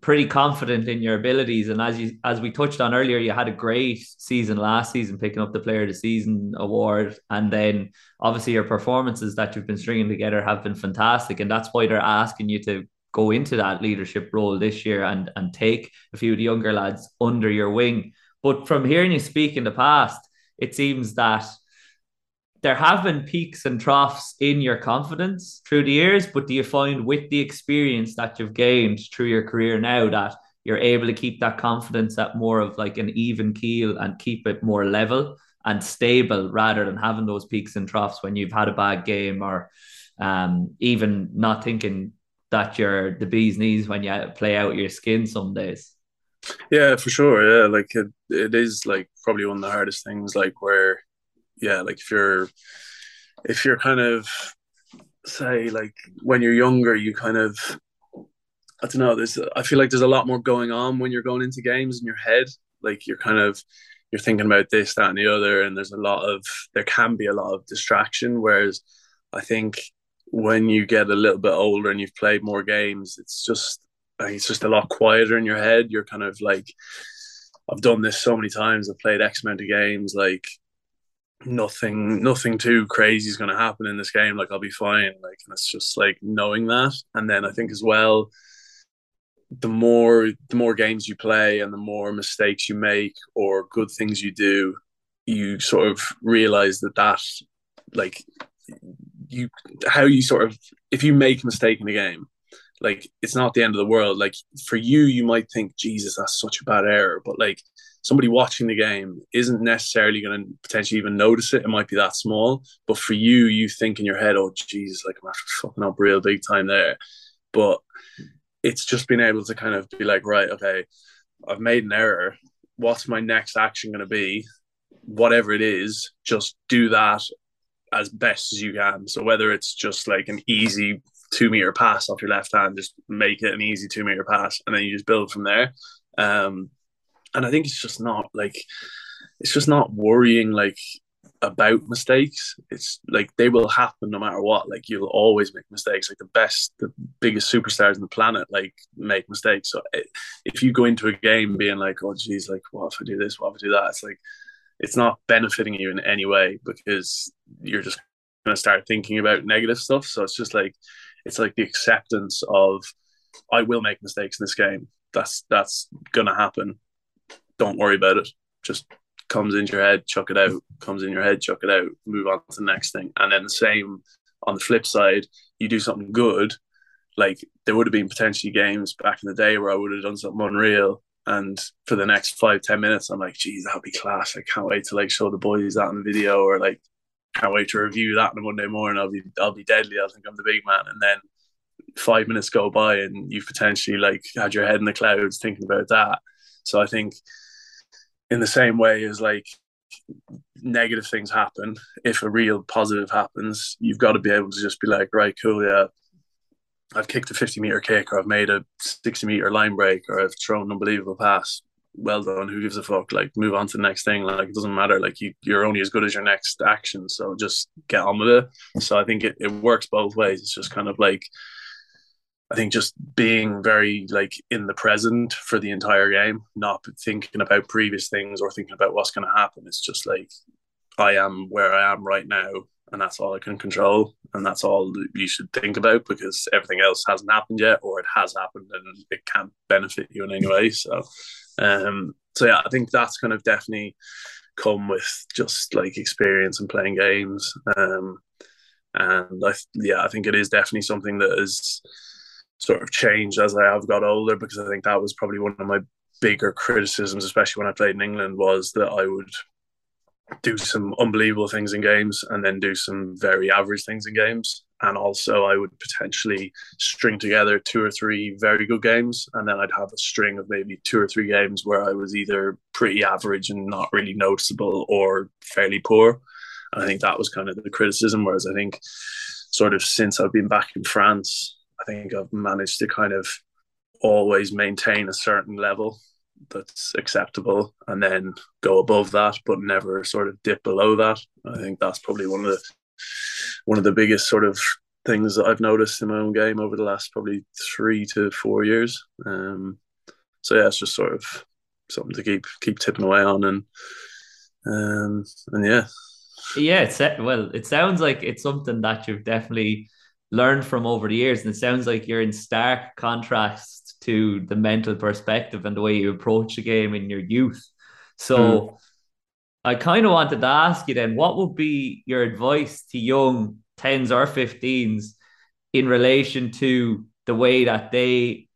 pretty confident in your abilities. And as you as we touched on earlier, you had a great season last season, picking up the Player of the Season award, and then obviously your performances that you've been stringing together have been fantastic, and that's why they're asking you to go into that leadership role this year and and take a few of the younger lads under your wing. But from hearing you speak in the past, it seems that there have been peaks and troughs in your confidence through the years, but do you find with the experience that you've gained through your career now that you're able to keep that confidence at more of like an even keel and keep it more level and stable rather than having those peaks and troughs when you've had a bad game or um, even not thinking that you're the bee's knees when you play out your skin some days. Yeah, for sure. Yeah, like it, it is like probably one of the hardest things. Like where yeah, like if you're if you're kind of say like when you're younger, you kind of I don't know. There's I feel like there's a lot more going on when you're going into games in your head. Like you're kind of you're thinking about this, that, and the other, and there's a lot of there can be a lot of distraction. Whereas I think when you get a little bit older and you've played more games, it's just it's just a lot quieter in your head. You're kind of like I've done this so many times. I've played X amount of games. Like nothing nothing too crazy is going to happen in this game like i'll be fine like and it's just like knowing that and then i think as well the more the more games you play and the more mistakes you make or good things you do you sort of realize that that like you how you sort of if you make a mistake in the game like it's not the end of the world like for you you might think jesus that's such a bad error but like somebody watching the game isn't necessarily going to potentially even notice it. It might be that small, but for you, you think in your head, "Oh, Jesus, like I'm fucking up real big time there." But it's just being able to kind of be like, right, okay, I've made an error. What's my next action going to be? Whatever it is, just do that as best as you can. So whether it's just like an easy two meter pass off your left hand, just make it an easy two meter pass, and then you just build from there. Um, and I think it's just not like it's just not worrying like about mistakes. It's like they will happen no matter what. Like you'll always make mistakes. Like the best, the biggest superstars on the planet, like make mistakes. So eh, if you go into a game being like, "Oh, geez, like what if I do this? What if I do that?" It's like it's not benefiting you in any way because you're just gonna start thinking about negative stuff. So it's just like it's like the acceptance of I will make mistakes in this game. That's that's gonna happen don't worry about it. Just comes into your head, chuck it out. Comes in your head, chuck it out. Move on to the next thing. And then the same on the flip side, you do something good. Like there would have been potentially games back in the day where I would have done something unreal, And for the next five ten minutes, I'm like, geez, that'll be class. I can't wait to like show the boys that in the video or like can't wait to review that on Monday morning. I'll be I'll be deadly. I think I'm the big man. And then five minutes go by and you've potentially like had your head in the clouds thinking about that. So I think in the same way as like negative things happen, if a real positive happens, you've got to be able to just be like, right, cool, yeah. I've kicked a 50 meter kick, or I've made a 60 meter line break, or I've thrown an unbelievable pass well done. Who gives a fuck? Like, move on to the next thing. Like, it doesn't matter. Like, you, you're only as good as your next action. So just get on with it. So I think it, it works both ways. It's just kind of like, I think just being very like in the present for the entire game, not thinking about previous things or thinking about what's going to happen. It's just like, I am where I am right now. And that's all I can control. And that's all you should think about because everything else hasn't happened yet or it has happened and it can't benefit you in any way. So um, so yeah, I think that's kind of definitely come with just like experience and playing games. Um, and I yeah, I think it is definitely something that has sort of changed as I have got older because I think that was probably one of my bigger criticisms, especially when I played in England, was that I would do some unbelievable things in games and then do some very average things in games. And also, I would potentially string together two or three very good games, and then I'd have a string of maybe two or three games where I was either pretty average and not really noticeable or fairly poor. And I think that was kind of the criticism. Whereas I think, sort of, since I've been back in France, I think I've managed to kind of always maintain a certain level that's acceptable and then go above that but never sort of dip below that. I think that's probably one of the one of the biggest sort of things that i've noticed in my own game over the last probably three to four years. Um so yeah it's just sort of something to keep keep tipping away on and um and yeah. Yeah it's well it sounds like it's something that you've definitely learned from over the years and it sounds like you're in stark contrast to the mental perspective and the way you approach the game in your youth. So mm. I kind of wanted to ask you then, what would be your advice to young 10s or 15s in relation to the way that they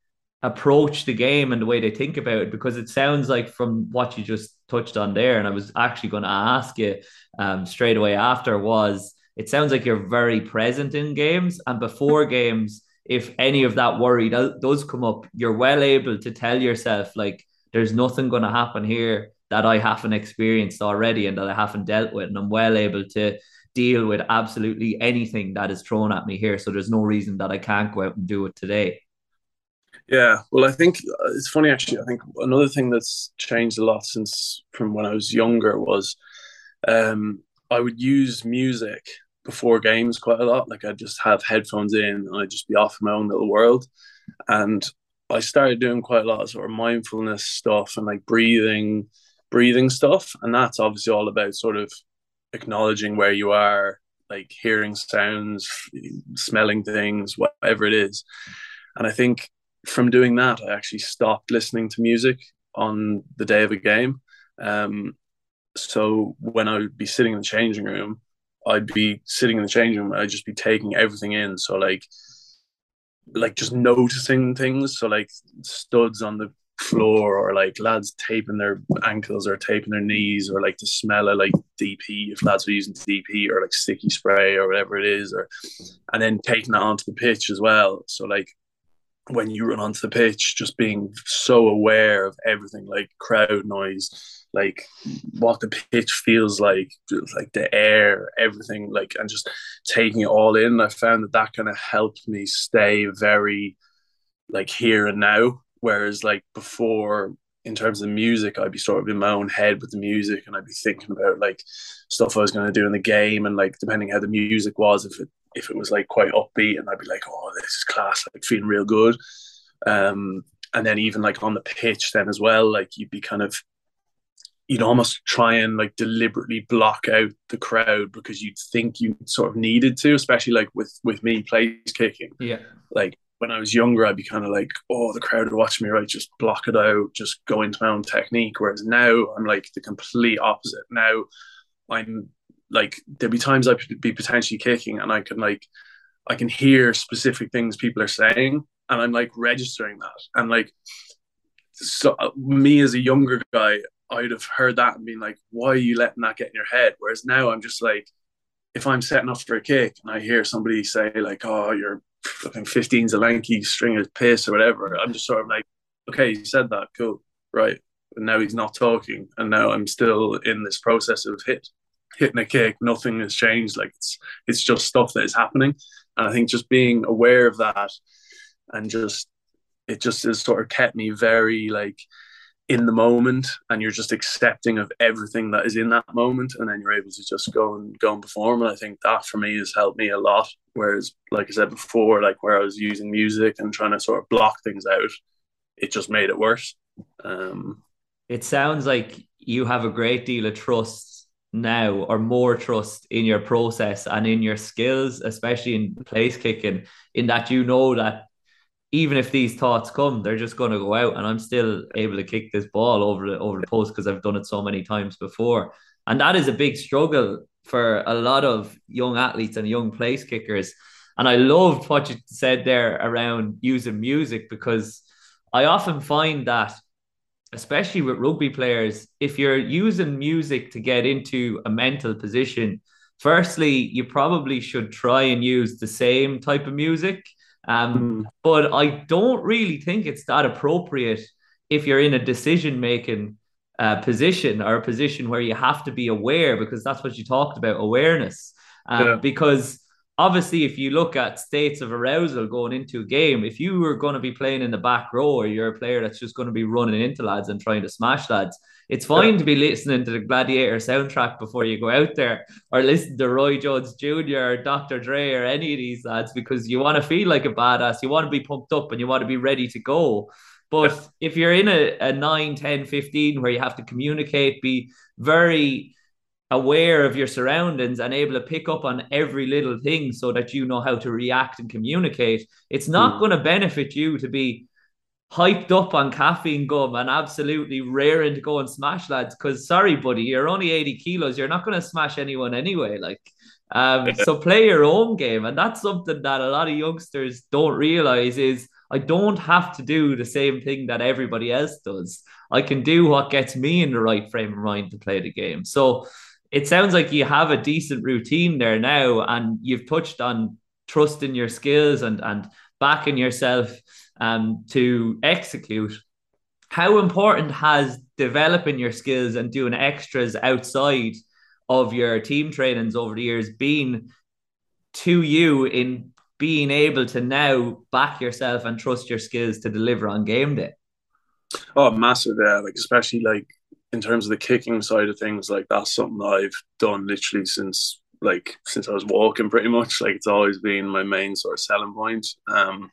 approach the game and the way they think about it? Because it sounds like from what you just touched on there, and I was actually going to ask you um, straight away after, was it sounds like you're very present in games and before games if any of that worry does come up, you're well able to tell yourself, like, there's nothing going to happen here that I haven't experienced already and that I haven't dealt with. And I'm well able to deal with absolutely anything that is thrown at me here. So there's no reason that I can't go out and do it today. Yeah, well, I think uh, it's funny actually. I think another thing that's changed a lot since from when I was younger was um, I would use music before games quite a lot. Like I'd just have headphones in and I'd just be off in my own little world. And I started doing quite a lot of sort of mindfulness stuff and like breathing, breathing stuff. And that's obviously all about sort of acknowledging where you are, like hearing sounds, smelling things, whatever it is. And I think from doing that, I actually stopped listening to music on the day of a game. Um, so when I would be sitting in the changing room, I'd be sitting in the changing room. I'd just be taking everything in. So like, like just noticing things. So like studs on the floor, or like lads taping their ankles or taping their knees, or like the smell of like DP if lads were using DP or like sticky spray or whatever it is, or and then taking that onto the pitch as well. So like when you run onto the pitch, just being so aware of everything, like crowd noise like what the pitch feels like, like the air, everything, like, and just taking it all in. I found that that kind of helped me stay very like here and now. Whereas like before, in terms of music, I'd be sort of in my own head with the music, and I'd be thinking about like stuff I was going to do in the game, and like depending how the music was, if it if it was like quite upbeat, and I'd be like, oh, this is class, like feeling real good. Um, and then even like on the pitch, then as well, like you'd be kind of you'd almost try and like deliberately block out the crowd because you'd think you sort of needed to, especially like with with me place kicking. Yeah. Like when I was younger, I'd be kind of like, oh, the crowd are watching me, right? Just block it out, just go into my own technique. Whereas now I'm like the complete opposite. Now I'm like there'd be times I'd be potentially kicking and I can like I can hear specific things people are saying and I'm like registering that. And like so uh, me as a younger guy, I'd have heard that and been like, why are you letting that get in your head? Whereas now I'm just like, if I'm setting up for a kick and I hear somebody say like, oh, you're fucking 15's a lanky string of piss or whatever, I'm just sort of like, okay, you said that, cool, right. And now he's not talking, and now I'm still in this process of hit hitting a kick. Nothing has changed. Like it's it's just stuff that is happening, and I think just being aware of that and just it just has sort of kept me very like in the moment. And you're just accepting of everything that is in that moment. And then you're able to just go and go and perform. And I think that for me has helped me a lot. Whereas like I said before like where I was using music and trying to sort of block things out it just made it worse. Um it sounds like you have a great deal of trust now or more trust in your process and in your skills especially in place kicking in that you know that even if these thoughts come, they're just going to go out, and I'm still able to kick this ball over the over the post because I've done it so many times before. And that is a big struggle for a lot of young athletes and young place kickers. And I loved what you said there around using music because I often find that, especially with rugby players, if you're using music to get into a mental position, firstly, you probably should try and use the same type of music um, mm. But I don't really think it's that appropriate if you're in a decision making uh, position or a position where you have to be aware because that's what you talked about awareness. Um, yeah. Because obviously, if you look at states of arousal going into a game, if you were going to be playing in the back row or you're a player that's just going to be running into lads and trying to smash lads, it's fine yeah. to be listening to the Gladiator soundtrack before you go out there or listen to Roy Jones Jr. or Dr. Dre or any of these lads because you want to feel like a badass. You want to be pumped up and you want to be ready to go. But yeah. if you're in a, a 9, 10, 15 where you have to communicate, be very aware of your surroundings and able to pick up on every little thing so that you know how to react and communicate, it's not mm. going to benefit you to be hyped up on caffeine gum and absolutely raring to go and smash lads. Because sorry, buddy, you're only 80 kilos. You're not going to smash anyone anyway. Like, um, so play your own game, and that's something that a lot of youngsters don't realize is I don't have to do the same thing that everybody else does. I can do what gets me in the right frame of mind to play the game. So it sounds like you have a decent routine there now, and you've touched on trusting your skills and and backing yourself um, to execute. How important has developing your skills and doing extras outside of your team trainings over the years been to you in being able to now back yourself and trust your skills to deliver on game day? Oh, massive! Yeah, like especially like in terms of the kicking side of things, like that's something that I've done literally since like since I was walking pretty much. Like it's always been my main sort of selling point. Um,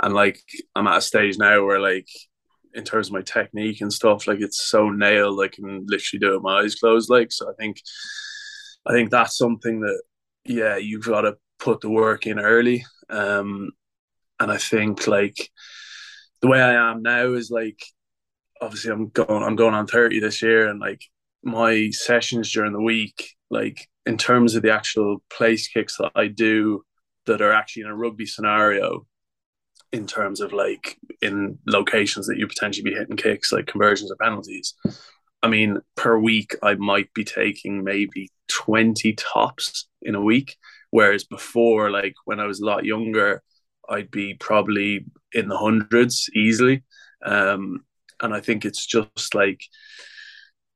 and like I'm at a stage now where like in terms of my technique and stuff, like it's so nailed I can literally do it with my eyes closed. Like so, I think I think that's something that yeah you've got to put the work in early. Um, and I think like the way I am now is like obviously I'm going I'm going on thirty this year, and like my sessions during the week, like in terms of the actual place kicks that I do that are actually in a rugby scenario in terms of like in locations that you potentially be hitting kicks like conversions or penalties. I mean, per week I might be taking maybe 20 tops in a week. Whereas before, like when I was a lot younger, I'd be probably in the hundreds easily. Um, and I think it's just like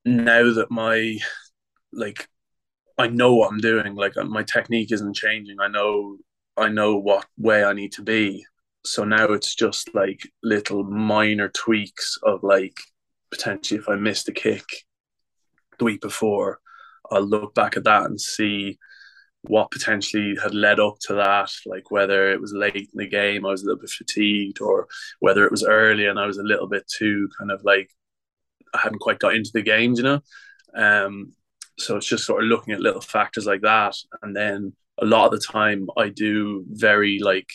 now that my like I know what I'm doing, like my technique isn't changing. I know I know what way I need to be so now it's just like little minor tweaks of like potentially if I missed a kick the week before, I'll look back at that and see what potentially had led up to that, like whether it was late in the game, I was a little bit fatigued, or whether it was early and I was a little bit too kind of like I hadn't quite got into the games, you know. Um, so it's just sort of looking at little factors like that, and then a lot of the time I do very like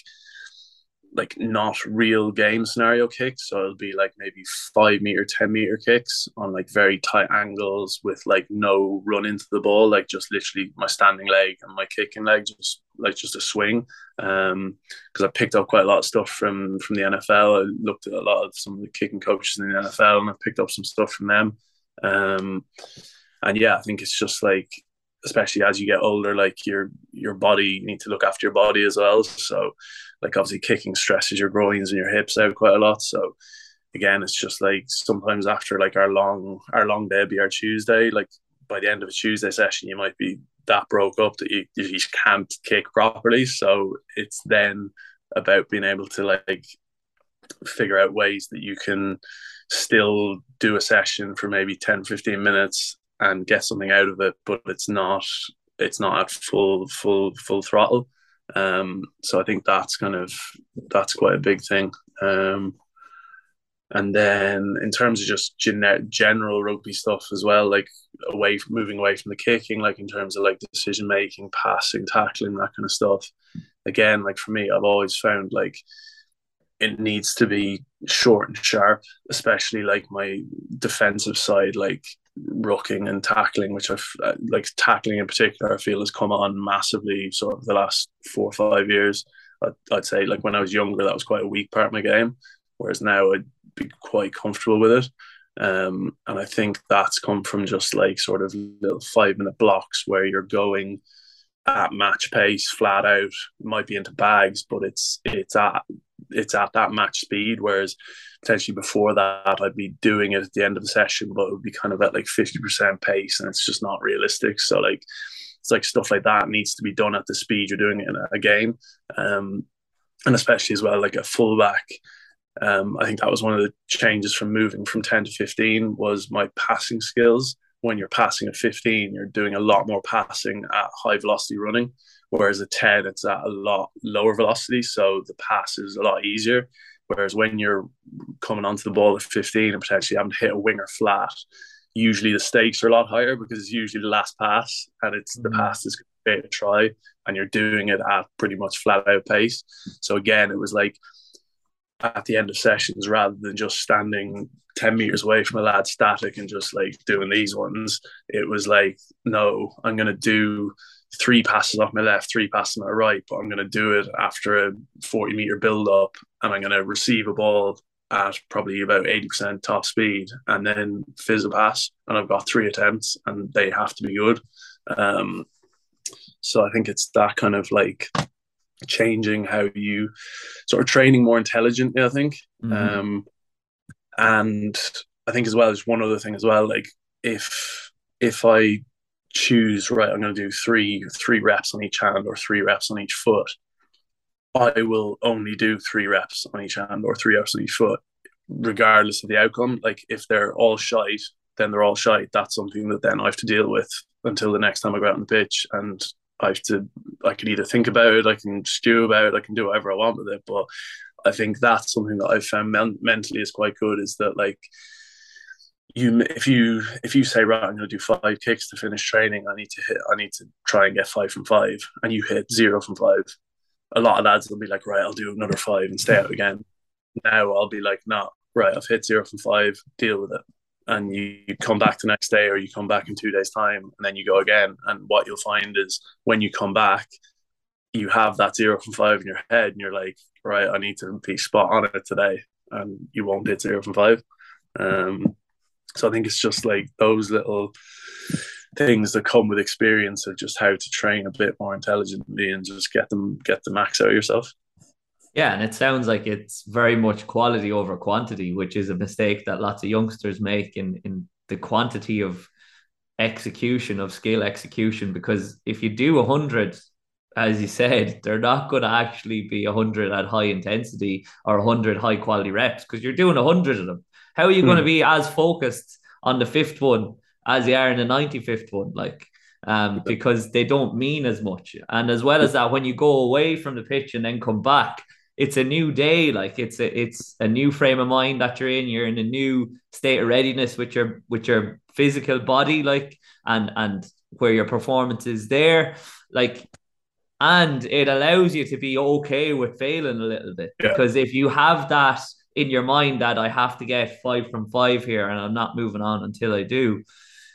like not real game scenario kicks. So it'll be like maybe five meter, 10 meter kicks on like very tight angles with like no run into the ball, like just literally my standing leg and my kicking leg just like just a swing. Um, because I picked up quite a lot of stuff from from the NFL. I looked at a lot of some of the kicking coaches in the NFL, and I picked up some stuff from them. Um, and yeah, I think it's just like especially as you get older, like your your body, you need to look after your body as well. So, like obviously, kicking stresses your groins and your hips out quite a lot. So, again, it's just like sometimes after like our long our long day be our Tuesday, like by the end of a Tuesday session, you might be that broke up that you, you just can't kick properly. So it's then about being able to like figure out ways that you can still do a session for maybe 10 15 minutes and get something out of it, but it's not it's not at full full full throttle. Um, so I think that's kind of that's quite a big thing. Um, and then in terms of just gen- general rugby stuff as well, like away from, moving away from the kicking, like in terms of like decision making, passing, tackling, that kind of stuff. Again, like for me, I've always found like it needs to be short and sharp, especially like my defensive side, like rucking and tackling, which I've uh, like tackling in particular, I feel has come on massively sort of the last four or five years. I'd, I'd say like when I was younger, that was quite a weak part of my game, whereas now I'd be quite comfortable with it. Um, and I think that's come from just like sort of little five minute blocks where you're going at match pace, flat out. Might be into bags, but it's it's at it's at that match speed. Whereas potentially before that, I'd be doing it at the end of the session, but it would be kind of at like fifty percent pace, and it's just not realistic. So like it's like stuff like that needs to be done at the speed you're doing it in a game, um, and especially as well like a fullback. Um, I think that was one of the changes from moving from ten to fifteen was my passing skills when you're passing at 15, you're doing a lot more passing at high velocity running. Whereas a 10, it's at a lot lower velocity. So the pass is a lot easier. Whereas when you're coming onto the ball at 15 and potentially having to hit a winger flat, usually the stakes are a lot higher because it's usually the last pass and it's the mm. pass is going to create a try and you're doing it at pretty much flat out pace. So again, it was like at the end of sessions rather than just standing 10 meters away from a lad static and just like doing these ones it was like no i'm going to do three passes off my left three passes on my right but i'm going to do it after a 40 meter build up and i'm going to receive a ball at probably about 80% top speed and then fizz a pass and i've got three attempts and they have to be good um, so i think it's that kind of like changing how you sort of training more intelligently i think mm-hmm. um, and I think as well as one other thing as well, like if if I choose right, I'm going to do three three reps on each hand or three reps on each foot. I will only do three reps on each hand or three reps on each foot, regardless of the outcome. Like if they're all shite, then they're all shite. That's something that then I have to deal with until the next time I go out on the pitch. And I have to, I can either think about it, I can stew about it, I can do whatever I want with it. But I think that's something that I've found men- mentally is quite good. Is that like you if you if you say right, I'm going to do five kicks to finish training. I need to hit. I need to try and get five from five, and you hit zero from five. A lot of lads will be like, right, I'll do another five and stay out again. Now I'll be like, no, right, I've hit zero from five. Deal with it. And you, you come back the next day, or you come back in two days' time, and then you go again. And what you'll find is when you come back, you have that zero from five in your head, and you're like, right, I need to be spot on it today, and you won't hit zero from five. Um, so I think it's just like those little things that come with experience of just how to train a bit more intelligently and just get them get the max out of yourself. Yeah, and it sounds like it's very much quality over quantity, which is a mistake that lots of youngsters make in in the quantity of execution of skill execution. Because if you do a hundred as you said, they're not going to actually be a 100 at high intensity or a 100 high quality reps because you're doing a 100 of them. How are you mm. going to be as focused on the fifth one as you are in the 95th one? Like, um, because they don't mean as much. And as well as that, when you go away from the pitch and then come back, it's a new day. Like it's a it's a new frame of mind that you're in. You're in a new state of readiness with your with your physical body, like and and where your performance is there. Like and it allows you to be okay with failing a little bit yeah. because if you have that in your mind that I have to get five from five here and I'm not moving on until I do,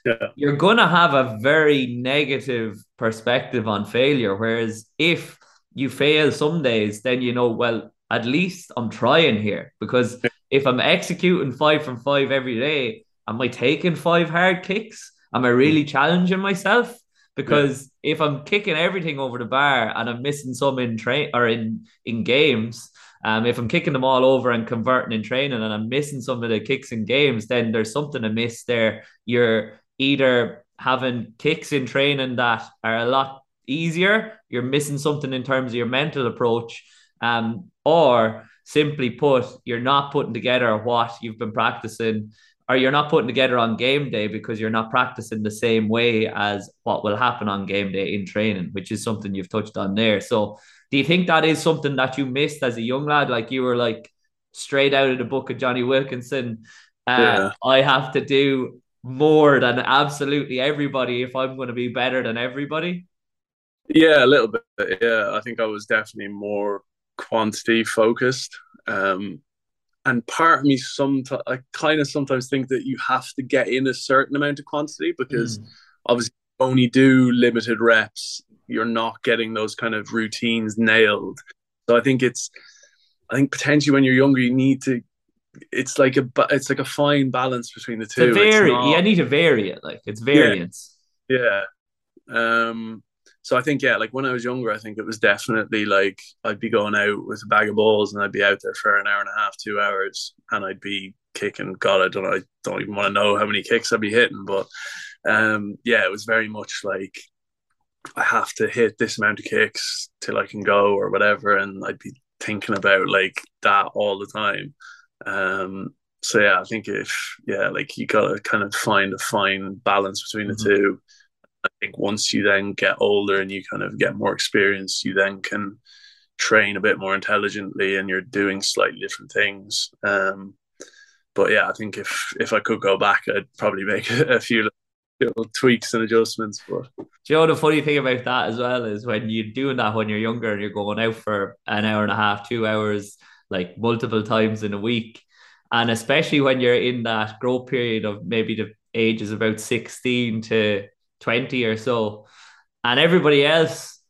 yeah. you're gonna have a very negative perspective on failure. Whereas if you fail some days, then you know, well, at least I'm trying here. Because if I'm executing five from five every day, am I taking five hard kicks? Am I really mm. challenging myself? Because yeah. if I'm kicking everything over the bar and I'm missing some in train or in in games, um, if I'm kicking them all over and converting in training and I'm missing some of the kicks in games, then there's something amiss there. You're either having kicks in training that are a lot easier, you're missing something in terms of your mental approach, um, or simply put, you're not putting together what you've been practicing or you're not putting together on game day because you're not practicing the same way as what will happen on game day in training, which is something you've touched on there. So, do you think that is something that you missed as a young lad? Like you were like straight out of the book of Jonny Wilkinson. Uh, yeah. I have to do more than absolutely everybody if I'm going to be better than everybody. Yeah, a little bit. Yeah, I think I was definitely more quantity focused. Um, and part of me sometimes I kind of sometimes think that you have to get in a certain amount of quantity because mm. obviously only do limited reps, you're not getting those kind of routines nailed. So I think it's I think potentially when you're younger you need to it's like a it's like a fine balance between the two. To vary, not, yeah, I need to vary it. Like it's variance. Yeah. yeah. Um so I think yeah, like when I was younger, I think it was definitely like I'd be going out with a bag of balls and I'd be out there for an hour and a half, two hours, and I'd be kicking. God, I don't, I don't even want to know how many kicks I'd be hitting, but um, yeah, it was very much like I have to hit this amount of kicks till I can go or whatever, and I'd be thinking about like that all the time. Um, so yeah, I think if yeah, like you gotta kind of find a fine balance between mm-hmm. the two I think once you then get older and you kind of get more experience, you then can train a bit more intelligently and you're doing slightly different things. Um, but yeah, I think if if I could go back, I'd probably make a few little tweaks and adjustments. But Do you know the funny thing about that as well is when you're doing that when you're younger and you're going out for an hour and a half, two hours, like multiple times in a week, and especially when you're in that growth period of maybe the ages about 16 to 20 or so, and everybody else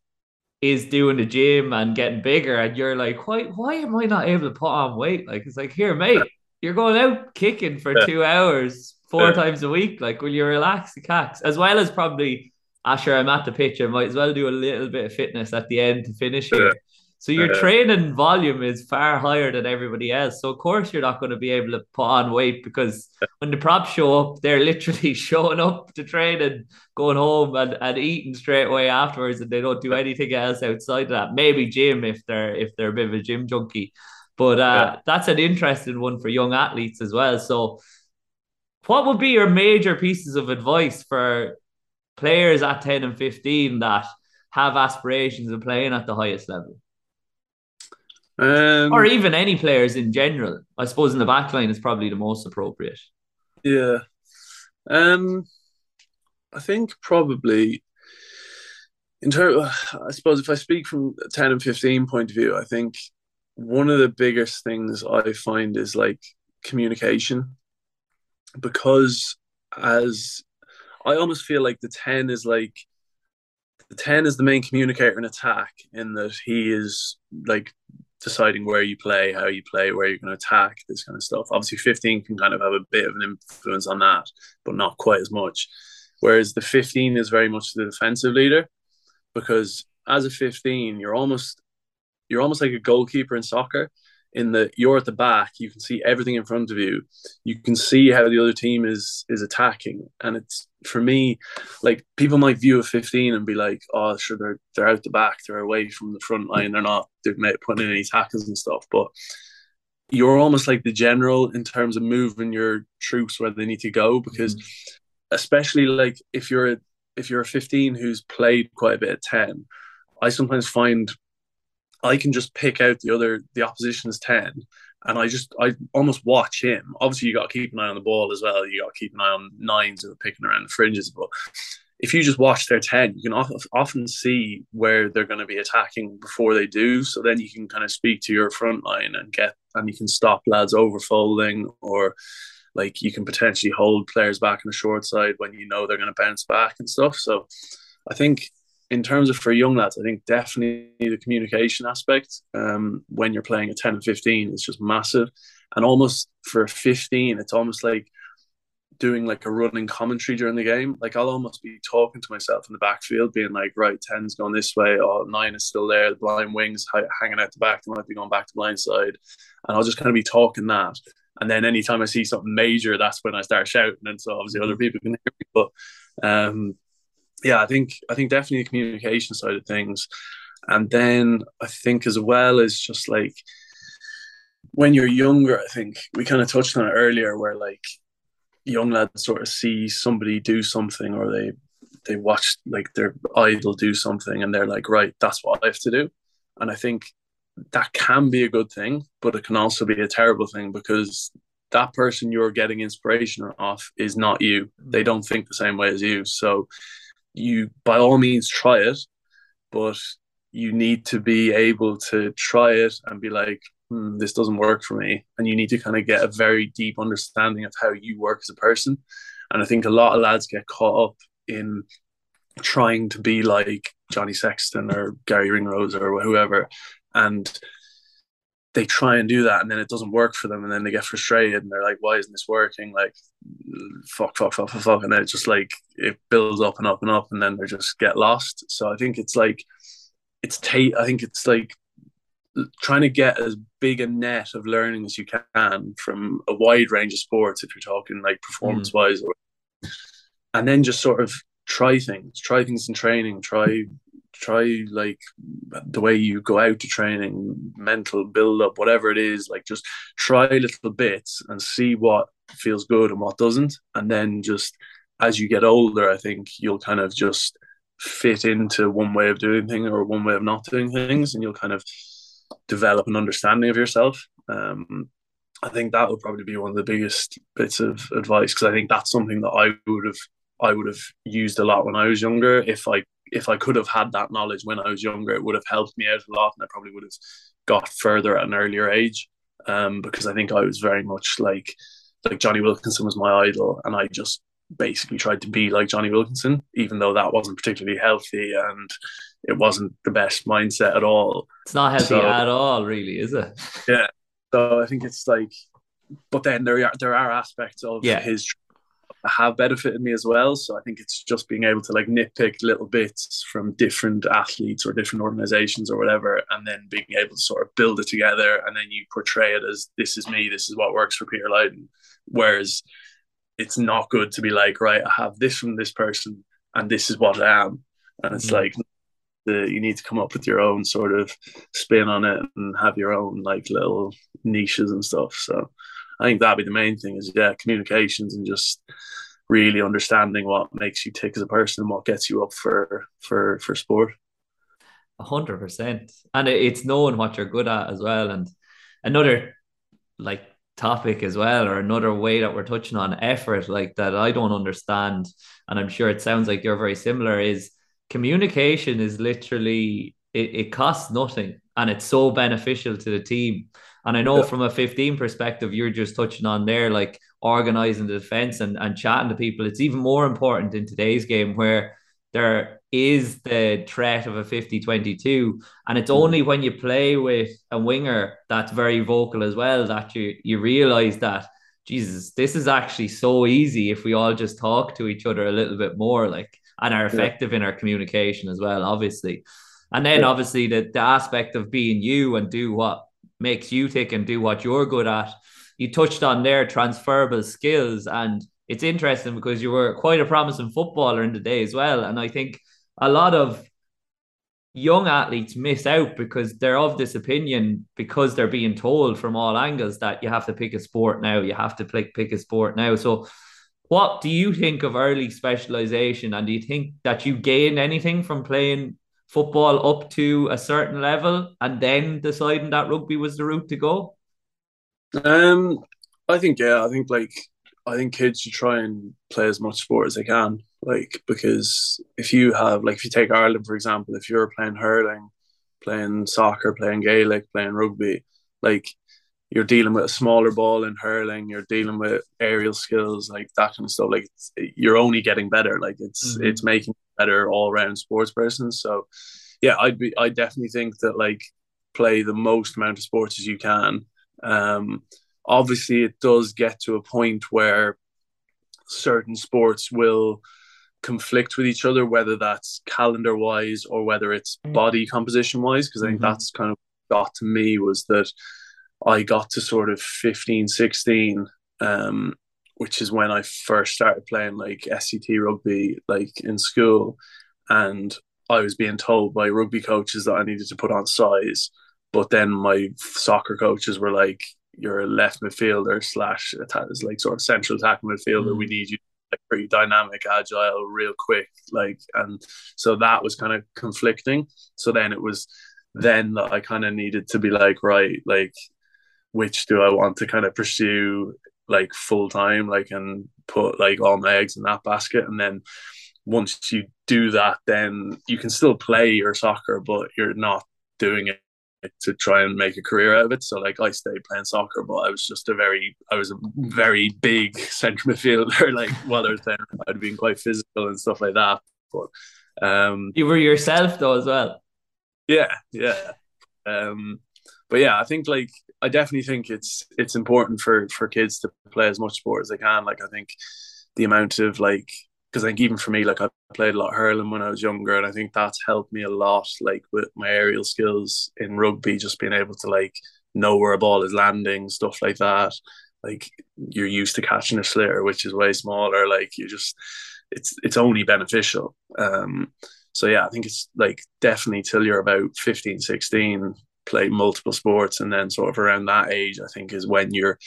is doing the gym and getting bigger, and you're like, why, why am I not able to put on weight? Like, it's like, here, mate, you're going out kicking for yeah. two hours, four times a week. Like, will you relax the cacks? As well as probably, Asher, I'm at the pitch, I might as well do a little bit of fitness at the end to finish here. So your training volume is far higher than everybody else. So of course you're not going to be able to put on weight because when the props show up, they're literally showing up to train and going home and, and eating straight away afterwards, and they don't do anything else outside of that. Maybe gym if they're if they're a bit of a gym junkie. But uh, yeah. that's an interesting one for young athletes as well. So what would be your major pieces of advice for players at 10 and 15 that have aspirations of playing at the highest level? Um, or even any players in general. I suppose in the back line is probably the most appropriate. Yeah. Um, I think probably in terms, I suppose if I speak from 10 and 15 point of view, I think one of the biggest things I find is like communication because as I almost feel like the 10 is like the 10 is the main communicator in attack in that he is like deciding where you play, how you play, where you're going to attack, this kind of stuff. Obviously, 15 can kind of have a bit of an influence on that, but not quite as much. Whereas the 15 is very much the defensive leader, because as a 15, you're almost you're almost like a goalkeeper in soccer in that you're at the back you can see everything in front of you. You can see how the other team is is attacking. And it's for me like people might view a 15 and be like oh sure they're they're out the back they're away from the front line they're not they're putting in any tackles and stuff. But you're almost like the general in terms of moving your troops where they need to go because mm-hmm. especially like if you're a, if you're a 15 who's played quite a bit at 10 i sometimes find I can just pick out the other the opposition's ten, and I just I almost watch him. Obviously, you got to keep an eye on the ball as well. You got to keep an eye on nines who are picking around the fringes. But if you just watch their ten, you can often see where they're going to be attacking before they do. So then you can kind of speak to your front line and get and you can stop lads overfolding or like you can potentially hold players back in the short side when you know they're going to bounce back and stuff. So I think in terms of for young lads, I think definitely the communication aspect um, when you're playing a 10 and 15 is just massive. And almost for 15, it's almost like doing like a running commentary during the game. Like I'll almost be talking to myself in the backfield, being like, right, 10's going this way, or nine is still there, the blind wings hanging out the back, they might be going back to blind side. And I'll just kind of be talking that. And then anytime I see something major, that's when I start shouting. And so obviously other people can hear me. But um, yeah, I think I think definitely the communication side of things. And then I think as well as just like when you're younger, I think we kind of touched on it earlier where like young lads sort of see somebody do something or they they watch like their idol do something and they're like, right, that's what I have to do. And I think that can be a good thing, but it can also be a terrible thing because that person you're getting inspiration off is not you. They don't think the same way as you. So you by all means try it, but you need to be able to try it and be like, hmm, this doesn't work for me. And you need to kind of get a very deep understanding of how you work as a person. And I think a lot of lads get caught up in trying to be like Johnny Sexton or Garry Ringrose or whoever. And they try and do that and then it doesn't work for them and then they get frustrated and they're like why isn't this working like fuck fuck fuck fuck fuck and then it's just like it builds up and up and up and then they just get lost so i think it's like it's tate i think it's like trying to get as big a net of learning as you can from a wide range of sports if you're talking like performance wise mm. and then just sort of try things try things in training try try like the way you go out to training, mental build up, whatever it is, like just try little bits and see what feels good and what doesn't. And then just as you get older, I think you'll kind of just fit into one way of doing things or one way of not doing things, and you'll kind of develop an understanding of yourself. Um, I think that would probably be one of the biggest bits of advice because I think that's something that I would have I would have used a lot when I was younger if I if I could have had that knowledge when I was younger, it would have helped me out a lot, and I probably would have got further at an earlier age. Um, because I think I was very much like like Jonny Wilkinson was my idol, and I just basically tried to be like Jonny Wilkinson, even though that wasn't particularly healthy and it wasn't the best mindset at all. It's not healthy so, at all, really, is it? Yeah. So I think it's like, but then there are there are aspects of yeah. his have benefited me as well. So I think it's just being able to like nitpick little bits from different athletes or different organizations or whatever, and then being able to sort of build it together. And then you portray it as this is me, this is what works for Peter Lydon. Whereas it's not good to be like, right, I have this from this person and this is what I am. And it's mm-hmm. like, the, you need to come up with your own sort of spin on it and have your own like little niches and stuff. So I think that'd be the main thing is yeah, communications and just really understanding what makes you tick as a person and what gets you up for for for sport. A hundred percent, and it's knowing what you're good at as well. And another like topic as well, or another way that we're touching on effort, like that I don't understand, and I'm sure it sounds like you're very similar. Is communication is literally it, it costs nothing and it's so beneficial to the team and I know yeah. from a 15 perspective, you're just touching on there, like organizing the defense and, and chatting to people. It's even more important in today's game where there is the threat of a 50 22. And it's hmm. only when you play with a winger that's very vocal as well that you, you realize that, Jesus, this is actually so easy if we all just talk to each other a little bit more, like, and are effective yeah. in our communication as well, obviously. And then yeah. obviously the, the aspect of being you and do what makes you tick and do what you're good at. You touched on their transferable skills, and it's interesting because you were quite a promising footballer in the day as well. And I think a lot of young athletes miss out because they're of this opinion because they're being told from all angles that you have to pick a sport now, you have to pick pick a sport now. So what do you think of early specialization and do you think that you gain anything from playing football up to a certain level and then deciding that rugby was the route to go? Um, I think yeah, I think like I think kids should try and play as much sport as they can. Like because if you have like if you take Ireland for example, if you're playing hurling, playing soccer, playing Gaelic, playing rugby, like you're dealing with a smaller ball in hurling, you're dealing with aerial skills, like that kind of stuff. Like you're only getting better. Like it's mm-hmm. it's making better all round sports person. So yeah, I'd be I definitely think that like play the most amount of sports as you can. Um, obviously, it does get to a point where certain sports will conflict with each other, whether that's calendar wise or whether it's mm. body composition wise. Because I think mm-hmm. that's kind of got to me was that I got to sort of 15, 16, um, which is when I first started playing like SCT rugby, like in school. And I was being told by rugby coaches that I needed to put on size. But then my soccer coaches were like, you're a left midfielder slash like sort of central attacking midfielder. Mm. We need you like pretty dynamic, agile, real quick. Like, and so that was kind of conflicting. So then it was then that I kind of needed to be like, right, like, which do I want to kind of pursue like full time, like, and put like all my eggs in that basket. And then once you do that, then you can still play your soccer, but you're not doing it to try and make a career out of it. So like I stayed playing soccer, but I was just a very I was a very big central midfielder. Like while I was playing, I'd been quite physical and stuff like that. But um you were yourself though as well. Yeah, yeah. Um but yeah, I think like I definitely think it's it's important for for kids to play as much sport as they can. Like I think the amount of like because I think even for me, like I played a lot of hurling when I was younger, and I think that's helped me a lot, like with my aerial skills in rugby, just being able to like know where a ball is landing, stuff like that. Like you're used to catching a sliotar, which is way smaller. Like you just, it's it's only beneficial. Um, so yeah, I think it's like definitely till you're about 15, 16, play multiple sports, and then sort of around that age, I think is when you're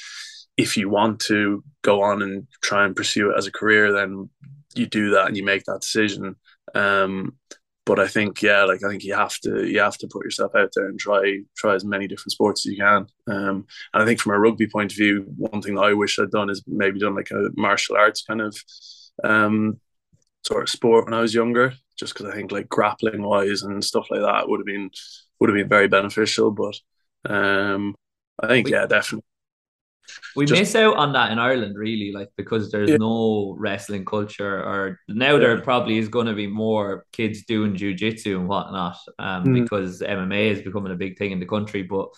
if you want to go on and try and pursue it as a career, then you do that and you make that decision. Um, but I think yeah, like I think you have to you have to put yourself out there and try try as many different sports as you can. Um, and I think from a rugby point of view, one thing that I wish I'd done is maybe done like a martial arts kind of um, sort of sport when I was younger, just because I think like grappling wise and stuff like that would have been would have been very beneficial. But um, I think yeah, definitely we just, miss out on that in Ireland, really, like because there's yeah. no wrestling culture, or now yeah. there probably is going to be more kids doing jujitsu and whatnot, um, mm. because MMA is becoming a big thing in the country. But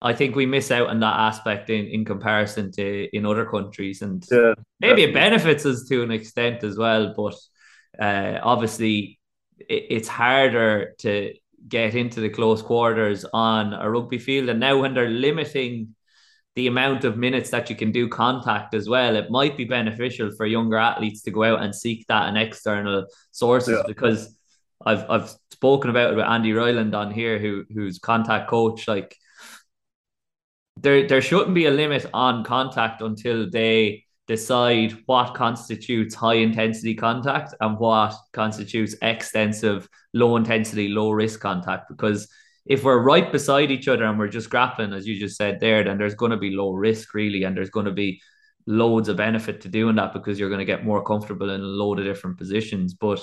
I think we miss out on that aspect in, in comparison to in other countries, and yeah, maybe it benefits us to an extent as well. But uh, obviously, it, it's harder to get into the close quarters on a rugby field, and now when they're limiting the amount of minutes that you can do contact as well, it might be beneficial for younger athletes to go out and seek that in external sources yeah. because I've I've spoken about it with Andy Ryland on here who who's contact coach. Like there there shouldn't be a limit on contact until they decide what constitutes high intensity contact and what constitutes extensive low intensity low risk contact because if we're right beside each other and we're just grappling, as you just said there, then there's going to be low risk really, and there's going to be loads of benefit to doing that because you're going to get more comfortable in a load of different positions. But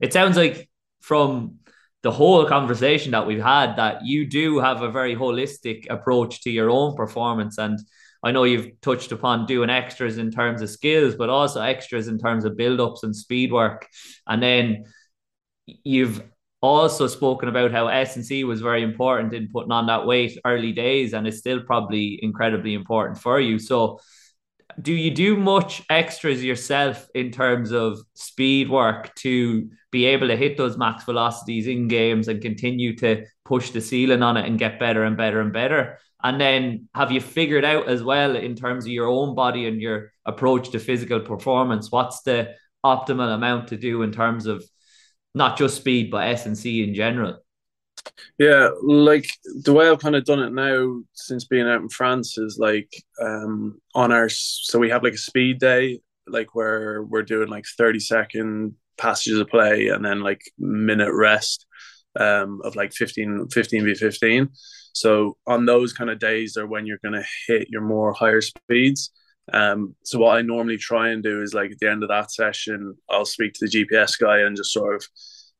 it sounds like from the whole conversation that we've had that you do have a very holistic approach to your own performance and I know you've touched upon doing extras in terms of skills, but also extras in terms of build ups and speed work. And then you've also spoken about how S&C was very important in putting on that weight early days and it's still probably incredibly important for you. So do you do much extras yourself in terms of speed work to be able to hit those max velocities in games and continue to push the ceiling on it and get better and better and better? And then have you figured out as well in terms of your own body and your approach to physical performance, what's the optimal amount to do in terms of not just speed, but S and C in general. Yeah, like the way I've kind of done it now since being out in France is like um on our so we have like a speed day, like where we're doing like 30 second passages of play and then like minute rest um of like 15 15 v 15 so on those kind of days are when you're to hit your more higher speeds um, so what I normally try and do is like at the end of that session, I'll speak to the GPS guy and just sort of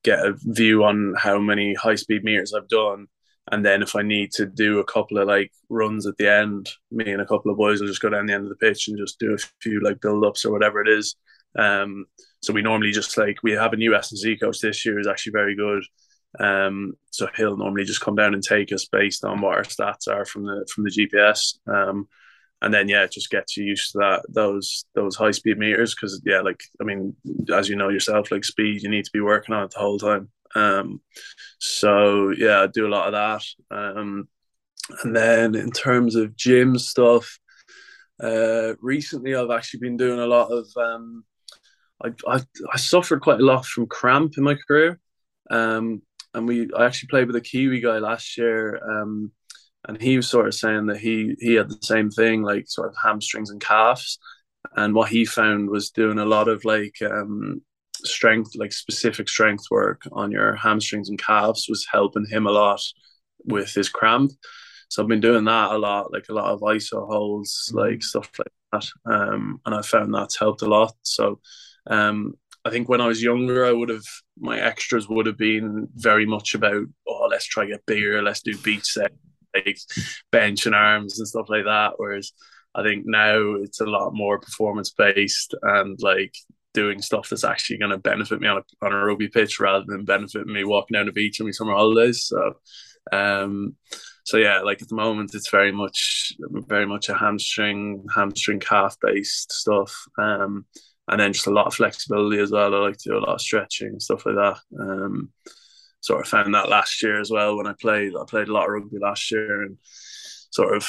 get a view on how many high speed meters I've done. and then if I need to do a couple of like runs at the end, me and a couple of boys will just go down the end of the pitch and just do a few like build ups or whatever it is. Um, so we normally just like we have a new S and C coach this year is actually very good. Um, so he'll normally just come down and take us based on what our stats are from the from the GPS. Um, and then yeah, it just gets you used to that those those high speed meters because yeah, like I mean, as you know yourself, like speed, you need to be working on it the whole time. Um, so yeah, I do a lot of that. Um, and then in terms of gym stuff, uh, recently I've actually been doing a lot of. Um, I, I, I suffered quite a lot from cramp in my career, um, and we I actually played with a Kiwi guy last year, um, and he was sort of saying that he he had the same thing, like sort of hamstrings and calves, and what he found was doing a lot of like um, strength, like specific strength work on your hamstrings and calves was helping him a lot with his cramp. So I've been doing that a lot, like a lot of iso holds, mm-hmm. like stuff like that. Um, and I found that's helped a lot. So um, I think when I was younger, I would have my extras would have been very much about oh, let's try get bigger, let's do beach set, like bench and arms and stuff like that. Whereas I think now it's a lot more performance based and like doing stuff that's actually going to benefit me on a, on a rugby pitch rather than benefit me walking down the beach on my summer holidays. So, um, so yeah, like at the moment, it's very much, very much a hamstring, hamstring calf based stuff. Um, and then just a lot of flexibility as well. I like to do a lot of stretching and stuff like that. Um, sort of found that last year as well when I played. I played a lot of rugby last year and sort of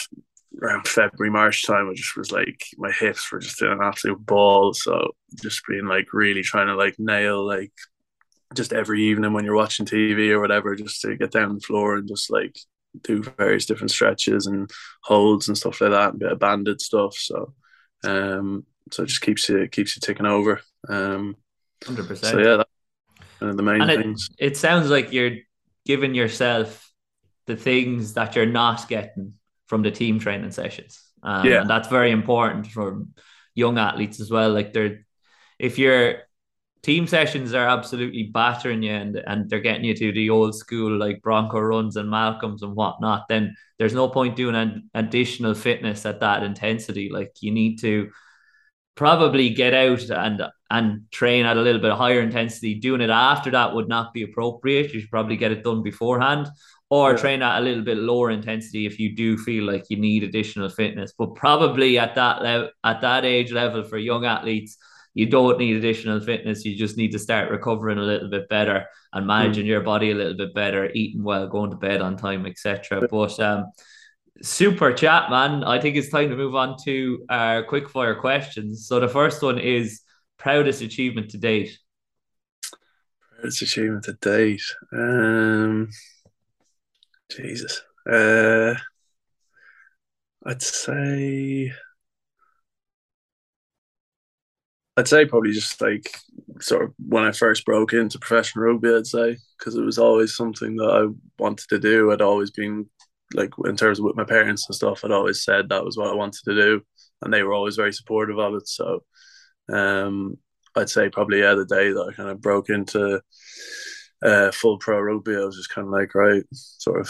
around February, March time, I just was like my hips were just in an absolute ball. So just being like really trying to like nail like just every evening when you're watching TV or whatever, just to get down the floor and just like do various different stretches and holds and stuff like that, a bit of banded stuff. So um so it just keeps you keeps you ticking over. Um hundred percent. So yeah, that's one of the main and things. It, it sounds like you're giving yourself the things that you're not getting from the team training sessions. Um, yeah. And that's very important for young athletes as well. Like they're, if your team sessions are absolutely battering you and, and they're getting you to the old school like Bronco runs and Malcolms and whatnot, then there's no point doing an additional fitness at that intensity. Like you need to probably get out and and train at a little bit higher intensity. Doing it after that would not be appropriate. You should probably get it done beforehand or yeah. train at a little bit lower intensity if you do feel like you need additional fitness. But probably at that level, at that age level for young athletes, you don't need additional fitness. You just need to start recovering a little bit better and managing mm. your body a little bit better, eating well, going to bed on time, etc. But um, super chat, man. I think it's time to move on to our quick fire questions. So the first one is proudest achievement to date. Proudest achievement to date. Um, Jesus. Uh, I'd say. I'd say probably just like sort of when I first broke into professional rugby, I'd say, because it was always something that I wanted to do. I'd always been like, in terms of with my parents and stuff, I'd always said that was what I wanted to do. And they were always very supportive of it. So um, I'd say probably, yeah, the day that I kind of broke into uh, full pro rugby, I was just kind of like, right, sort of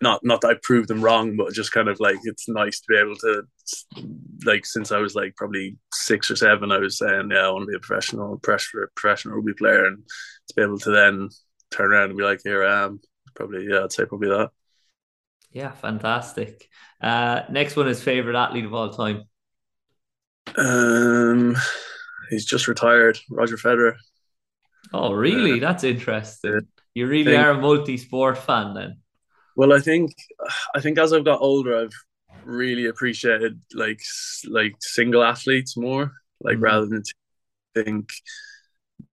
not not that I proved them wrong, but just kind of like it's nice to be able to like since I was like probably six or seven, I was saying, yeah, I want to be a professional professional professional rugby player, and to be able to then turn around and be like, here I am. Probably, yeah, I'd say probably that. Yeah, fantastic. Uh, next one is favorite athlete of all time. Um, he's just retired, Roger Federer. Oh, really? That's interesting. You really think, are a multi-sport fan then. Well, I think I think as I've got older, I've really appreciated like like single athletes more, like mm-hmm. rather than think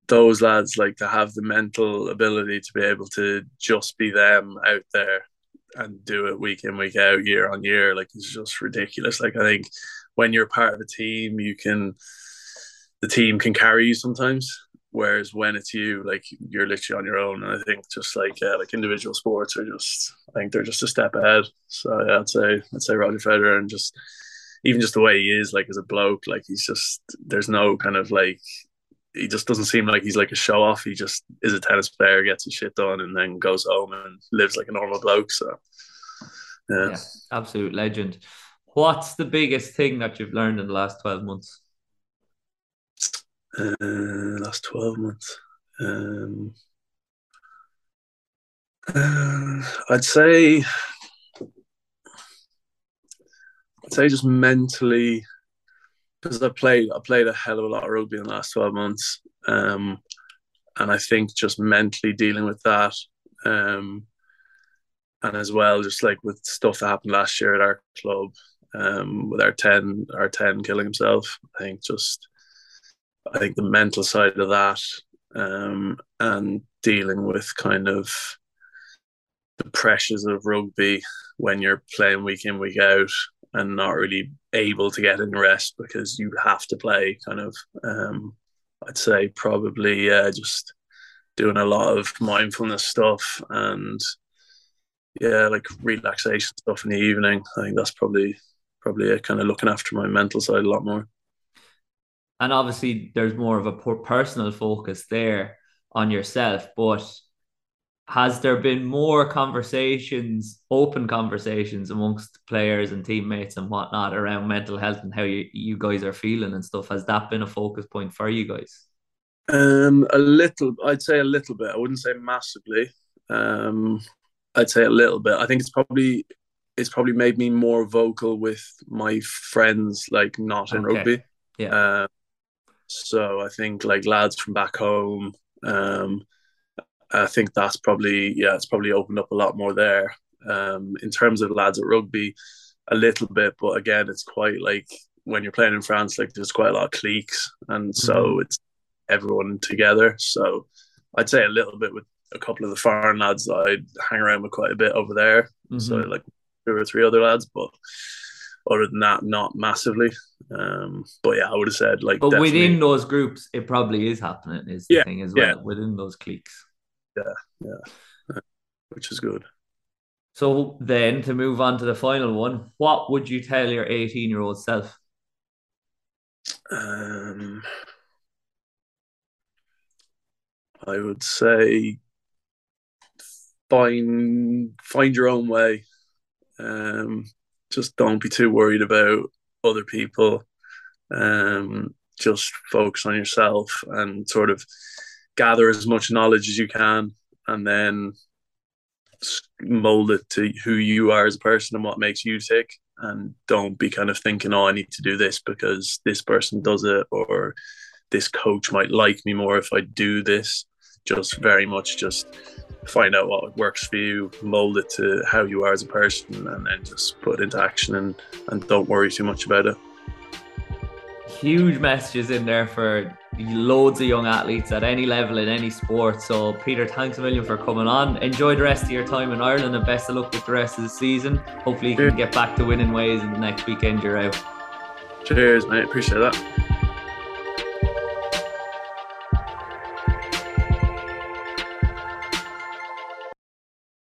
those lads like to have the mental ability to be able to just be them out there and do it week in week out year on year like it's just ridiculous like i think when you're part of a team you can the team can carry you sometimes Whereas when it's you, like you're literally on your own. And I think just like like individual sports are just I think they're just a step ahead. So yeah, I'd say I'd say Roger Federer and just even just the way he is, like as a bloke, like he's just there's no kind of like he just doesn't seem like he's like a show off. He just is a tennis player, gets his shit done, and then goes home and lives like a normal bloke. So, yeah, yeah absolute legend. What's the biggest thing that you've learned in the last twelve months? Uh, last twelve months, um, uh, I'd say, I'd say just mentally because I played I played a hell of a lot of rugby in the last twelve months, um, and I think just mentally dealing with that, um, and as well just like with stuff that happened last year at our club, um, with our ten our ten killing himself. I think just I think the mental side of that, um, and dealing with kind of the pressures of rugby when you're playing week in week out and not really able to get any rest because you have to play kind of um, I'd say probably uh, just doing a lot of mindfulness stuff and yeah like relaxation stuff in the evening I think that's probably probably it, kind of looking after my mental side a lot more and obviously there's more of a personal focus there on yourself but has there been more conversations, open conversations amongst players and teammates and whatnot around mental health and how you, you guys are feeling and stuff? Has that been a focus point for you guys? Um, a little, I'd say a little bit. I wouldn't say massively. Um, I'd say a little bit. I think it's probably it's probably made me more vocal with my friends, like not in okay. rugby. Yeah. Uh, so I think like lads from back home, um, I think that's probably yeah, it's probably opened up a lot more there. Um, in terms of lads at rugby, a little bit, but again, it's quite like when you're playing in France, like there's quite a lot of cliques, and so mm-hmm. it's everyone together. So I'd say a little bit with a couple of the foreign lads that I'd hang around with quite a bit over there. Mm-hmm. So like two or three other lads, but other than that, not massively. Um, but yeah, I would have said like. But within those groups, it probably is happening. Is the yeah, thing as well yeah. within those cliques yeah, yeah, which is good. So then, to move on to the final one, what would you tell your eighteen-year-old self? Um, I would say find find your own way. Um, just don't be too worried about other people. Um, just focus on yourself and sort of gather as much knowledge as you can and then mold it to who you are as a person and what makes you tick and don't be kind of thinking oh i need to do this because this person does it or this coach might like me more if i do this just very much just find out what works for you mold it to how you are as a person and then just put it into action and and don't worry too much about it huge messages in there for loads of young athletes at any level in any sport. So, Peter, thanks a million for coming on. Enjoy the rest of your time in Ireland and best of luck with the rest of the season. Hopefully, you can get back to winning ways in the next weekend you're out. Cheers, mate. Appreciate that.